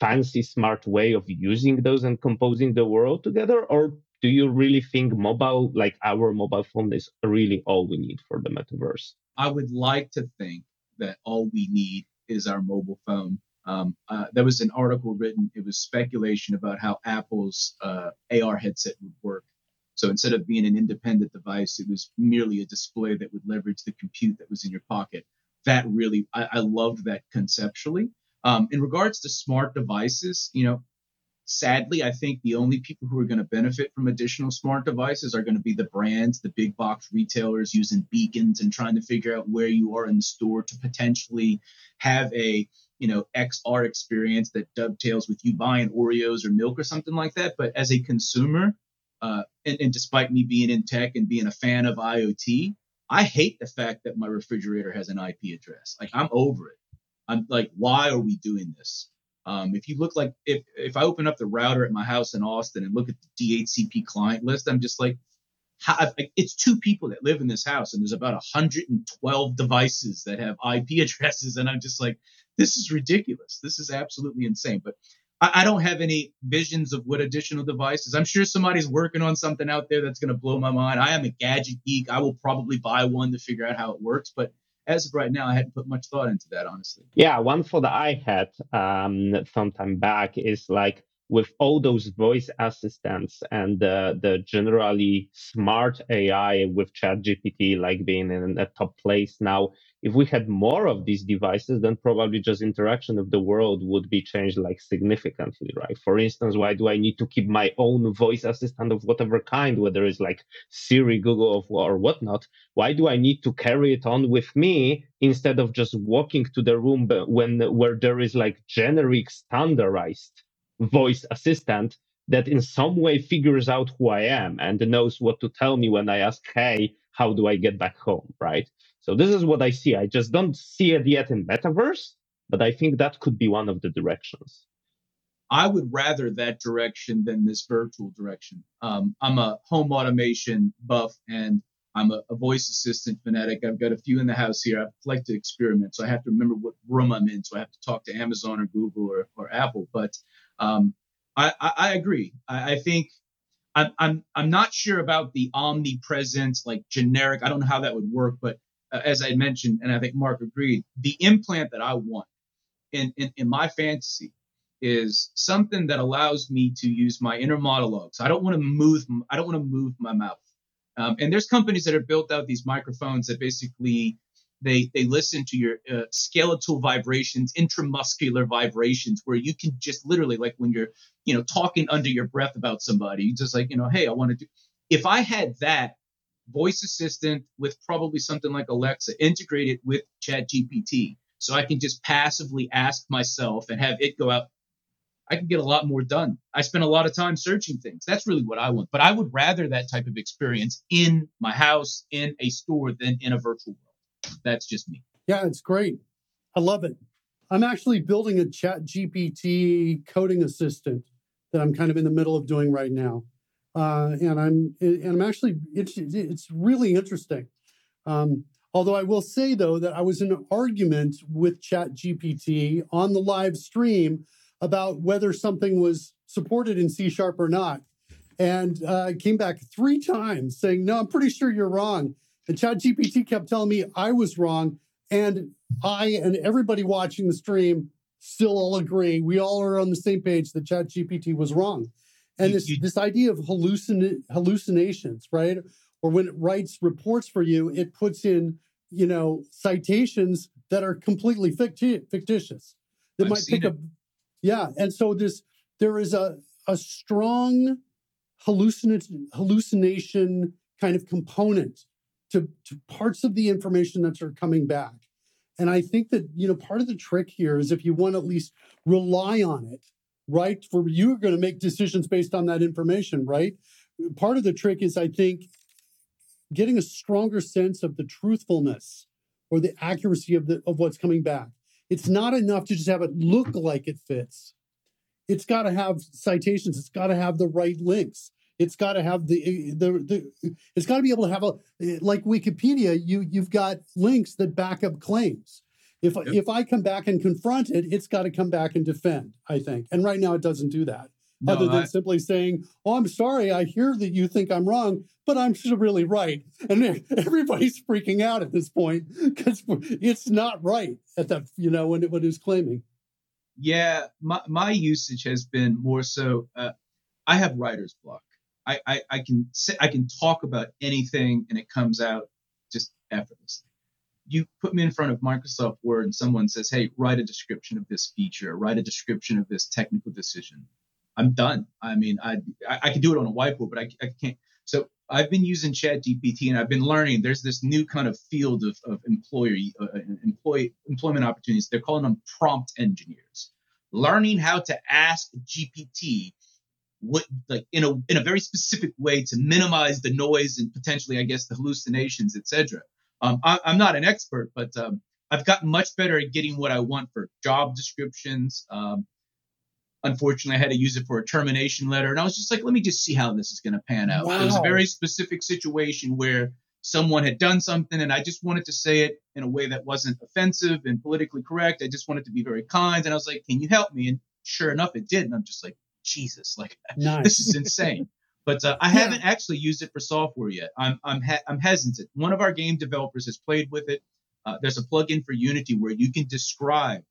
Speaker 2: fancy smart way of using those and composing the world together? Or do you really think mobile like our mobile phone is really all we need for the metaverse?
Speaker 5: I would like to think that all we need is our mobile phone um, uh, there was an article written. It was speculation about how Apple's uh, AR headset would work. So instead of being an independent device, it was merely a display that would leverage the compute that was in your pocket. That really, I, I loved that conceptually. Um, in regards to smart devices, you know, sadly, I think the only people who are going to benefit from additional smart devices are going to be the brands, the big box retailers using beacons and trying to figure out where you are in the store to potentially have a you know XR experience that dovetails with you buying Oreos or milk or something like that. But as a consumer, uh, and, and despite me being in tech and being a fan of IoT, I hate the fact that my refrigerator has an IP address. Like I'm over it. I'm like, why are we doing this? Um, if you look like if if I open up the router at my house in Austin and look at the DHCP client list, I'm just like, how, it's two people that live in this house, and there's about 112 devices that have IP addresses, and I'm just like, this is ridiculous. This is absolutely insane. But I, I don't have any visions of what additional devices. I'm sure somebody's working on something out there that's going to blow my mind. I am a gadget geek. I will probably buy one to figure out how it works, but as of right now, I hadn't put much thought into that, honestly.
Speaker 2: Yeah, one thought I had um, some time back is like with all those voice assistants and the, the generally smart AI with ChatGPT like being in a top place now, if we had more of these devices, then probably just interaction of the world would be changed like significantly, right? For instance, why do I need to keep my own voice assistant of whatever kind, whether it's like Siri, Google, or whatnot? Why do I need to carry it on with me instead of just walking to the room when where there is like generic standardized voice assistant that in some way figures out who I am and knows what to tell me when I ask, Hey, how do I get back home? Right. So this is what I see. I just don't see it yet in metaverse, but I think that could be one of the directions.
Speaker 5: I would rather that direction than this virtual direction. Um, I'm a home automation buff and I'm a, a, voice assistant fanatic. I've got a few in the house here. I like to experiment, so I have to remember what room I'm in. So I have to talk to Amazon or Google or, or Apple. But um, I, I, I, agree. I, I think I'm, I'm I'm not sure about the omnipresent, like generic. I don't know how that would work, but uh, as I mentioned, and I think Mark agreed, the implant that I want in, in, in my fantasy is something that allows me to use my inner monologues. I don't want to move. I don't want to move my mouth. Um, and there's companies that have built out these microphones that basically they they listen to your uh, skeletal vibrations, intramuscular vibrations, where you can just literally like when you're you know talking under your breath about somebody, just like you know, hey, I want to do. If I had that voice assistant with probably something like Alexa integrated with ChatGPT, so I can just passively ask myself and have it go out. I can get a lot more done. I spend a lot of time searching things. That's really what I want. But I would rather that type of experience in my house, in a store, than in a virtual world. That's just me.
Speaker 4: Yeah, it's great. I love it. I'm actually building a chat GPT coding assistant that I'm kind of in the middle of doing right now uh, and I'm and I'm actually it's it's really interesting. Um, although I will say though that I was in an argument with Chat GPT on the live stream about whether something was supported in C sharp or not, and uh, came back three times saying no, I'm pretty sure you're wrong. And Chat GPT kept telling me I was wrong, and I and everybody watching the stream still all agree. We all are on the same page that Chat GPT was wrong. And this, this idea of hallucin- hallucinations, right? Or when it writes reports for you, it puts in, you know, citations that are completely ficti- fictitious. That
Speaker 5: I've
Speaker 4: might pick up, yeah. And so this, there is a a strong hallucination hallucination kind of component to, to parts of the information that are coming back. And I think that, you know, part of the trick here is if you want to at least rely on it right? For you're going to make decisions based on that information, right? Part of the trick is, I think, getting a stronger sense of the truthfulness or the accuracy of the of what's coming back. It's not enough to just have it look like it fits. It's got to have citations. It's got to have the right links. It's got to have the the, the it's got to be able to have a like Wikipedia. You you've got links that back up claims. If yep. if I come back and confront it, it's got to come back and defend. I think, and right now it doesn't do that. No, other than I, simply saying, "Oh, I'm sorry. I hear that you think I'm wrong, but I'm really right." And everybody's freaking out at this point because it's not right at that you know when it, what it's claiming.
Speaker 5: Yeah, my my usage has been more so. Uh, I have writer's block. I, I I can say, I can talk about anything and it comes out just effortlessly you put me in front of Microsoft Word and someone says, Hey, write a description of this feature, write a description of this technical decision. I'm done. I mean, I, I, can do it on a whiteboard, but I, I can't. So I've been using Chat GPT and I've been learning there's this new kind of field of, of employer, uh, employee, employment opportunities. They're calling them prompt engineers, learning how to ask GPT what, like in a, in a very specific way to minimize the noise and potentially, I guess, the hallucinations, etc Um, I, am not an expert, but um, I've gotten much better at getting what I want for job descriptions. Um, unfortunately, I had to use it for a termination letter, and I was just like, let me just see how this is going to pan out. Wow. It was a very specific situation where someone had done something, and I just wanted to say it in a way that wasn't offensive and politically correct. I just wanted to be very kind, and I was like, can you help me? And sure enough, it did, and I'm just like, Jesus, like nice. this is insane. But uh, I yeah. haven't actually used it for software yet. I'm I'm ha- I'm hesitant. One of our game developers has played with it. Uh, there's a plugin for Unity where you can describe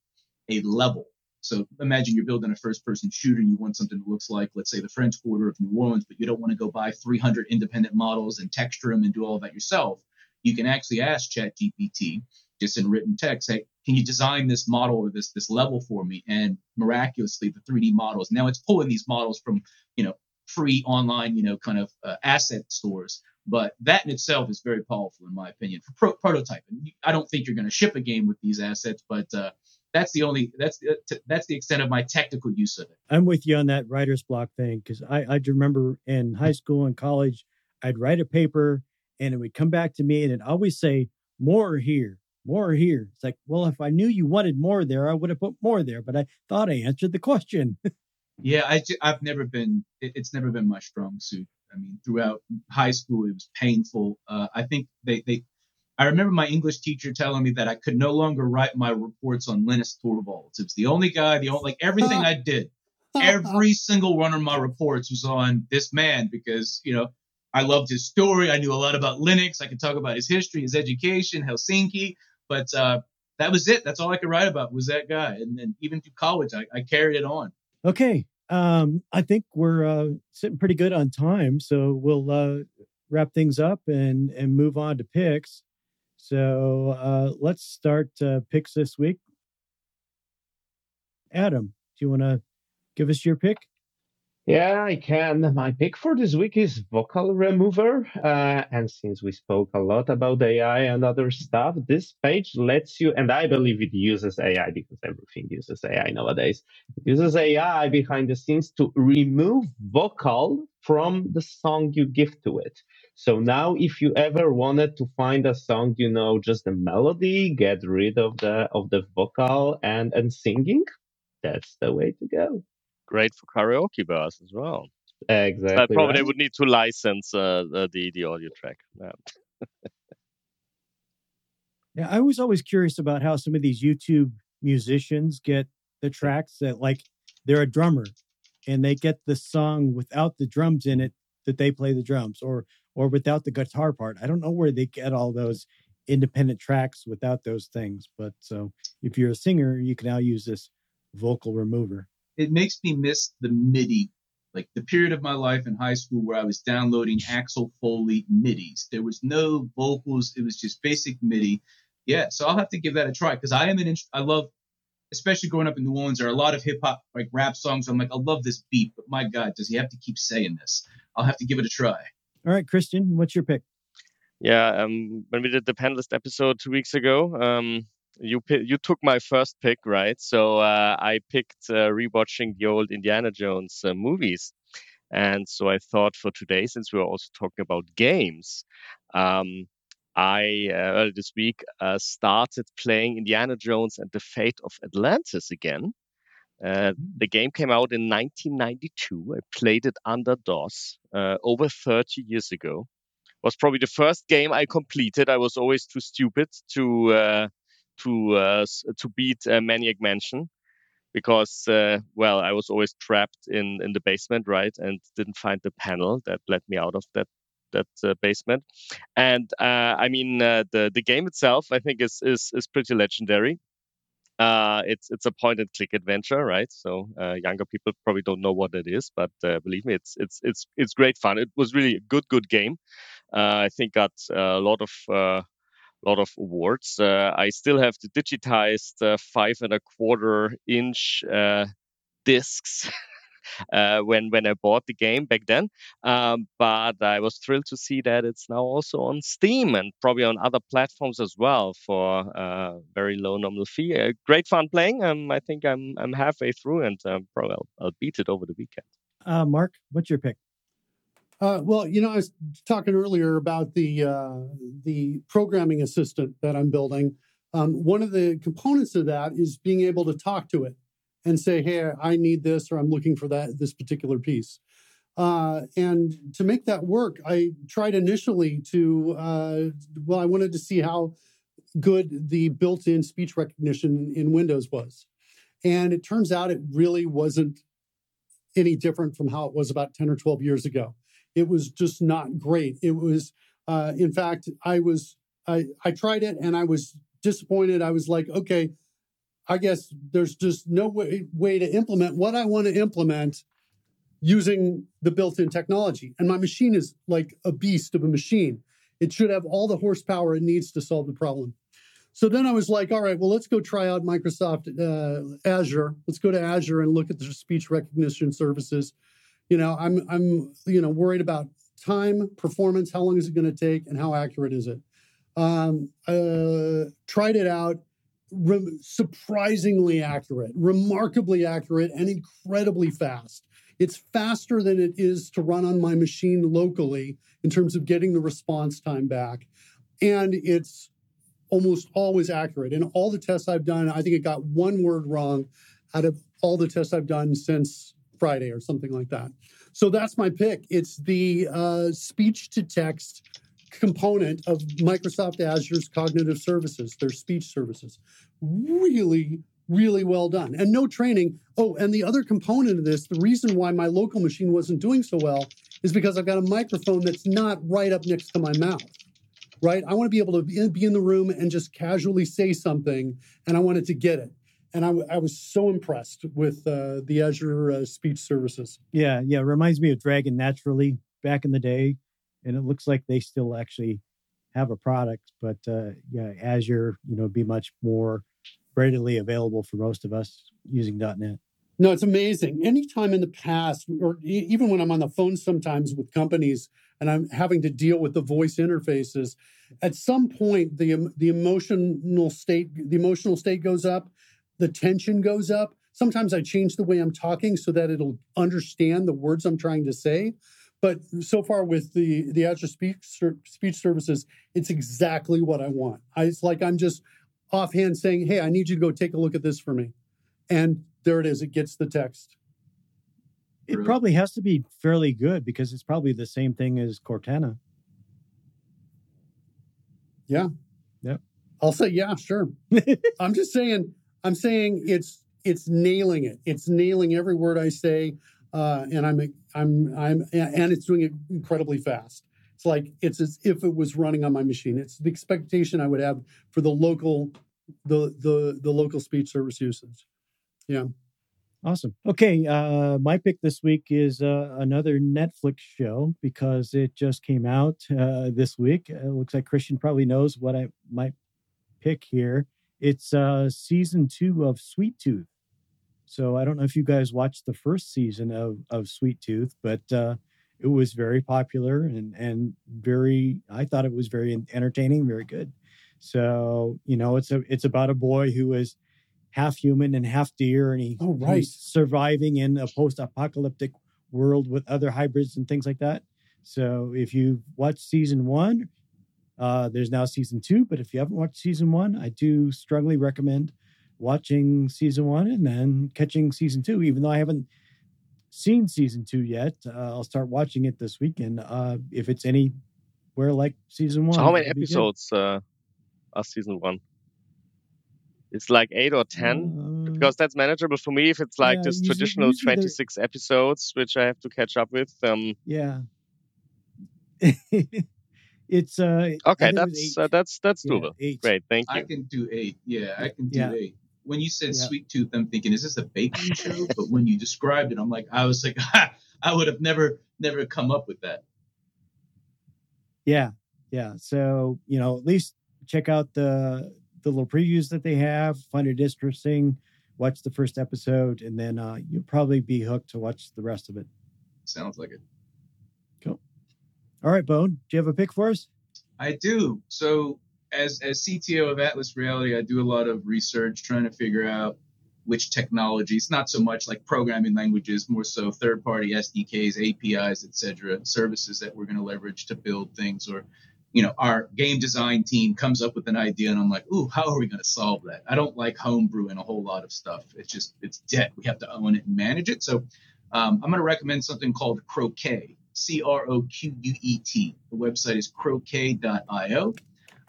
Speaker 5: a level. So imagine you're building a first-person shooter and you want something that looks like, let's say, the French Quarter of New Orleans, but you don't want to go buy 300 independent models and texture them and do all that yourself. You can actually ask ChatGPT just in written text, hey, can you design this model or this this level for me? And miraculously, the 3D models now it's pulling these models from you know free online you know kind of uh, asset stores. But that in itself is very powerful, in my opinion, for pro- prototyping. I don't think you're going to ship a game with these assets, but uh, that's the only that's the, that's the extent of my technical use of it.
Speaker 1: I'm with you on that writer's block thing because I I remember in high school and college, I'd write a paper and it would come back to me and it always say more here, more here. It's like, well, if I knew you wanted more there, I would have put more there, but I thought I answered the question.
Speaker 5: yeah, I, I've never been, it, it's never been my strong suit. I mean, throughout high school, it was painful. Uh, I think they, they, I remember my English teacher telling me that I could no longer write my reports on Linus Torvalds. It was the only guy, the only, like everything I did, every single one of my reports was on this man because, you know, I loved his story. I knew a lot about Linux. I could talk about his history, his education, Helsinki. But uh, that was it. That's all I could write about was that guy. And then even through college, I, I carried it on.
Speaker 1: Okay. Um, I think we're uh, sitting pretty good on time, so we'll uh, wrap things up and and move on to picks. So uh, let's start uh, picks this week. Adam, do you want to give us your pick?
Speaker 2: Yeah, I can. My pick for this week is Vocal Remover. Uh, and since we spoke a lot about AI and other stuff, this page lets you, and I believe it uses AI because everything uses AI nowadays. It uses AI behind the scenes to remove vocal from the song you give to it. So now if you ever wanted to find a song, you know, just the melody, get rid of the of the vocal and and singing, that's the way to go
Speaker 3: great for karaoke bars as well.
Speaker 2: Exactly.
Speaker 3: But probably
Speaker 2: right.
Speaker 3: they would need to license uh, the the audio track. Yeah.
Speaker 1: yeah, I was always curious about how some of these YouTube musicians get the tracks that like they're a drummer and they get the song without the drums in it that they play the drums or or without the guitar part. I don't know where they get all those independent tracks without those things. But so if you're a singer, you can now use this vocal remover
Speaker 5: it makes me miss the MIDI, like the period of my life in high school where I was downloading Axel Foley MIDIs. There was no vocals; it was just basic MIDI. Yeah, so I'll have to give that a try because I am an I love, especially growing up in New Orleans, there are a lot of hip hop like rap songs. I'm like, I love this beat, but my God, does he have to keep saying this? I'll have to give it a try.
Speaker 1: All right, Christian, what's your pick?
Speaker 3: Yeah, um, when we did the panelist episode two weeks ago, um, you you took my first pick, right? So uh, I picked uh, rewatching the old Indiana Jones uh, movies, and so I thought for today, since we are also talking about games, um, I uh, earlier this week uh, started playing Indiana Jones and the Fate of Atlantis again. Uh, hmm. the game came out in 1992. I played it under DOS over 30 years ago was probably the first game I completed. I was always too stupid to uh, to uh, to beat uh, Maniac Mansion because uh, well I was always trapped in in the basement right and didn't find the panel that let me out of that that uh, basement and uh, I mean uh, the the game itself I think is is is pretty legendary it's it's a point and click adventure right so younger people probably don't know what it is but believe me it's it's it's it's great fun it was really a good good game I think got a lot of lot of awards. Uh, I still have the digitized uh, five and a quarter inch uh, discs. Uh, when when I bought the game back then. Um, but I was thrilled to see that it's now also on Steam and probably on other platforms as well for uh, very low nominal fee. Uh, great fun playing. Um, I think I'm I'm halfway through and um, probably I'll, I'll, beat it over the weekend.
Speaker 1: Mark, what's your pick?
Speaker 4: Uh, well, you know, I was talking earlier about the uh, the programming assistant that I'm building. Um, one of the components of that is being able to talk to it and say, "Hey, I need this," or "I'm looking for that this particular piece." Uh, and to make that work, I tried initially to uh, well, I wanted to see how good the built-in speech recognition in Windows was, and it turns out it really wasn't any different from how it was about 10 or 12 years ago. It was just not great. It was, uh, in fact, I was, I, I tried it and I was disappointed. I was like, okay, I guess there's just no way, way to implement what I want to implement using the built in technology. And my machine is like a beast of a machine. It should have all the horsepower it needs to solve the problem. So then I was like, all right, well, let's go try out Microsoft uh, Azure. Let's go to Azure and look at the speech recognition services. You know, I'm I'm you know worried about time, performance, how long is it going to take, and how accurate is it. Um, uh, tried it out, re- surprisingly accurate, remarkably accurate, and incredibly fast. It's faster than it is to run on my machine locally in terms of getting the response time back, and it's almost always accurate. In all the tests I've done, I think it got one word wrong out of all the tests I've done since Friday or something like that. So that's my pick. It's the uh, speech to text component of Microsoft Azure's cognitive services, their speech services. Really, really well done. And no training. Oh, and the other component of this, the reason why my local machine wasn't doing so well is because I've got a microphone that's not right up next to my mouth right? I want to be able to be in the room and just casually say something, and I wanted to get it. And I, I was so impressed with uh, the Azure uh, speech services.
Speaker 1: Yeah, yeah, reminds me of Dragon Naturally back in the day, and it looks like they still actually have a product, but uh, yeah, Azure, you know, be much more readily available for most of us using .NET.
Speaker 4: No, it's amazing. Anytime in the past, or even when I'm on the phone sometimes with companies and I'm having to deal with the voice interfaces, at some point the the emotional state the emotional state goes up, the tension goes up. Sometimes I change the way I'm talking so that it'll understand the words I'm trying to say. But so far with the the Azure speech speech services, it's exactly what I want. I, it's like I'm just offhand saying, "Hey, I need you to go take a look at this for me," and there it is. It gets the text.
Speaker 1: It really? probably has to be fairly good because it's probably the same thing as Cortana.
Speaker 4: Yeah.
Speaker 1: Yep.
Speaker 4: I'll say yeah, sure. I'm just saying. I'm saying it's it's nailing it. It's nailing every word I say, uh, and I'm I'm I'm and it's doing it incredibly fast. It's like it's as if it was running on my machine. It's the expectation I would have for the local the the the local speech service usage. Yeah.
Speaker 1: Awesome. Okay, uh, my pick this week is uh, another Netflix show because it just came out uh, this week. It looks like Christian probably knows what I might pick here. It's uh, season two of Sweet Tooth. So I don't know if you guys watched the first season of of Sweet Tooth, but uh, it was very popular and and very. I thought it was very entertaining, very good. So you know, it's a it's about a boy who is half human and half deer, and he,
Speaker 4: oh, right.
Speaker 1: he's surviving in a post-apocalyptic world with other hybrids and things like that. So if you watch season one, uh, there's now season two. But if you haven't watched season one, I do strongly recommend watching season one and then catching season two. Even though I haven't seen season two yet, uh, I'll start watching it this weekend. Uh, if it's anywhere like season one.
Speaker 3: So how many episodes uh, are season one? it's like eight or ten uh, because that's manageable for me if it's like yeah, this traditional usually 26 episodes which i have to catch up with um
Speaker 1: yeah it's uh
Speaker 3: okay that's uh, that's that's doable yeah, great thank you
Speaker 5: i can do eight yeah i can do yeah. eight when you said sweet tooth i'm thinking is this a baking show but when you described it i'm like i was like i would have never never come up with that
Speaker 1: yeah yeah so you know at least check out the the little previews that they have, find it interesting, watch the first episode, and then uh, you'll probably be hooked to watch the rest of it.
Speaker 5: Sounds like it.
Speaker 1: Cool. All right, Beau, do you have a pick for us?
Speaker 5: I do. So, as as CTO of Atlas Reality, I do a lot of research trying to figure out which technologies, not so much like programming languages, more so third party SDKs, APIs, etc., services that we're going to leverage to build things or you know, our game design team comes up with an idea and I'm like, ooh, how are we going to solve that? I don't like homebrewing a whole lot of stuff. It's just, it's debt. We have to own it and manage it. So um, I'm going to recommend something called Croquet, C R O Q U E T. The website is croquet.io.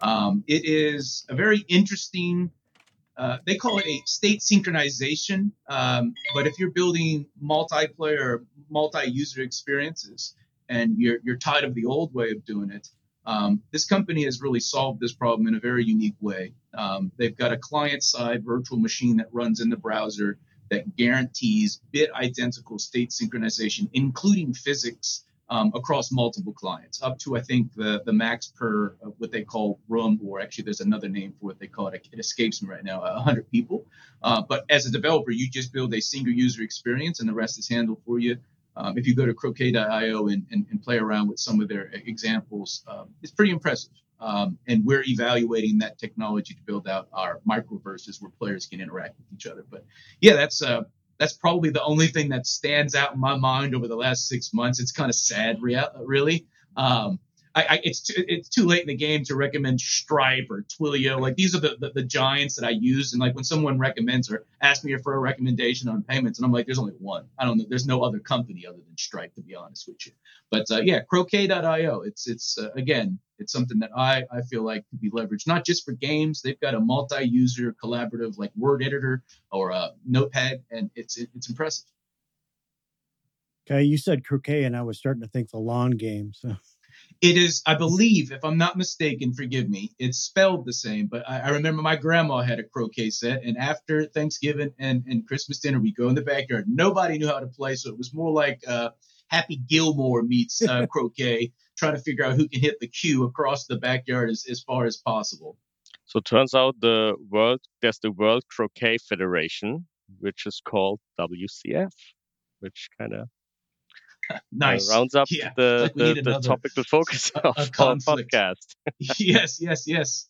Speaker 5: Um, it is a very interesting uh, they call it a state synchronization. Um, but if you're building multiplayer, multi-user experiences, and you're you're tired of the old way of doing it, um, this company has really solved this problem in a very unique way. Um, they've got a client-side virtual machine that runs in the browser that guarantees bit identical state synchronization, including physics um, across multiple clients, up to I think the the max per uh, what they call room, or actually there's another name for what they call it. It escapes me right now. 100 people. Uh, but as a developer, you just build a single user experience, and the rest is handled for you. Um, if you go to croquet.io and, and, and, play around with some of their examples, um, it's pretty impressive. Um, and we're evaluating that technology to build out our microverses where players can interact with each other. But yeah, that's uh, that's probably the only thing that stands out in my mind over the last six months. It's kind of sad, really. Um, I, I, it's too, it's too late in the game to recommend Stripe or Twilio. Like these are the, the, the giants that I use. And like when someone recommends or asks me for a recommendation on payments, and I'm like, there's only one. I don't know. There's no other company other than Stripe, to be honest with you. But uh, yeah, Croquet.io. It's it's uh, again, it's something that I I feel like could be leveraged not just for games. They've got a multi-user collaborative like word editor or a notepad, and it's it, it's impressive.
Speaker 1: Okay, you said croquet, and I was starting to think the lawn game. So
Speaker 5: it is, I believe, if I'm not mistaken, forgive me, it's spelled the same. But I, I, remember my grandma had a croquet set, and after Thanksgiving and, and Christmas dinner, we go in the backyard. Nobody knew how to play, so it was more like uh, Happy Gilmore meets uh, croquet, trying to figure out who can hit the cue across the backyard as, as far as possible.
Speaker 3: So it turns out the world there's the World Croquet Federation, which is called WCF, which kind of
Speaker 5: nice.
Speaker 3: Uh, rounds up yeah. the, like the, the topical focus a, of a our podcast.
Speaker 5: yes, yes, yes.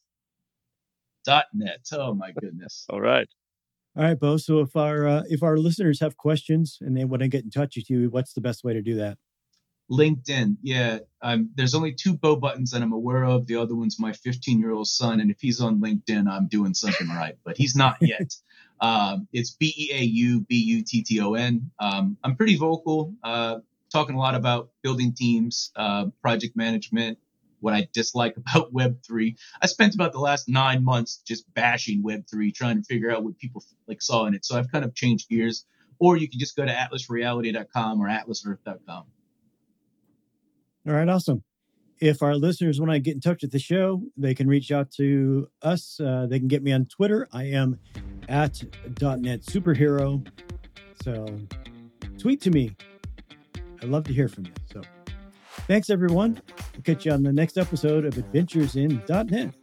Speaker 5: Dot net. Oh my goodness.
Speaker 3: All right.
Speaker 1: All right, Beau. So if our uh, if our listeners have questions and they want to get in touch with you, what's the best way to do that?
Speaker 5: LinkedIn. Yeah, um, there's only two Beau buttons that I'm aware of. The other one's my 15 year old son, and if he's on LinkedIn, I'm doing something right. But he's not yet. um, it's B E A U B U T T O N. Um, I'm pretty vocal. Uh, talking a lot about building teams, uh, project management, what I dislike about Web3. I spent about the last nine months just bashing Web3, trying to figure out what people like saw in it. So I've kind of changed gears. Or you can just go to atlasreality.com or atlasearth.com.
Speaker 1: All right, awesome. If our listeners want to get in touch with the show, they can reach out to us. Uh, they can get me on Twitter. I am at .NET Superhero. So tweet to me I'd love to hear from you. So thanks, everyone. We'll catch you on the next episode of Adventures in .NET.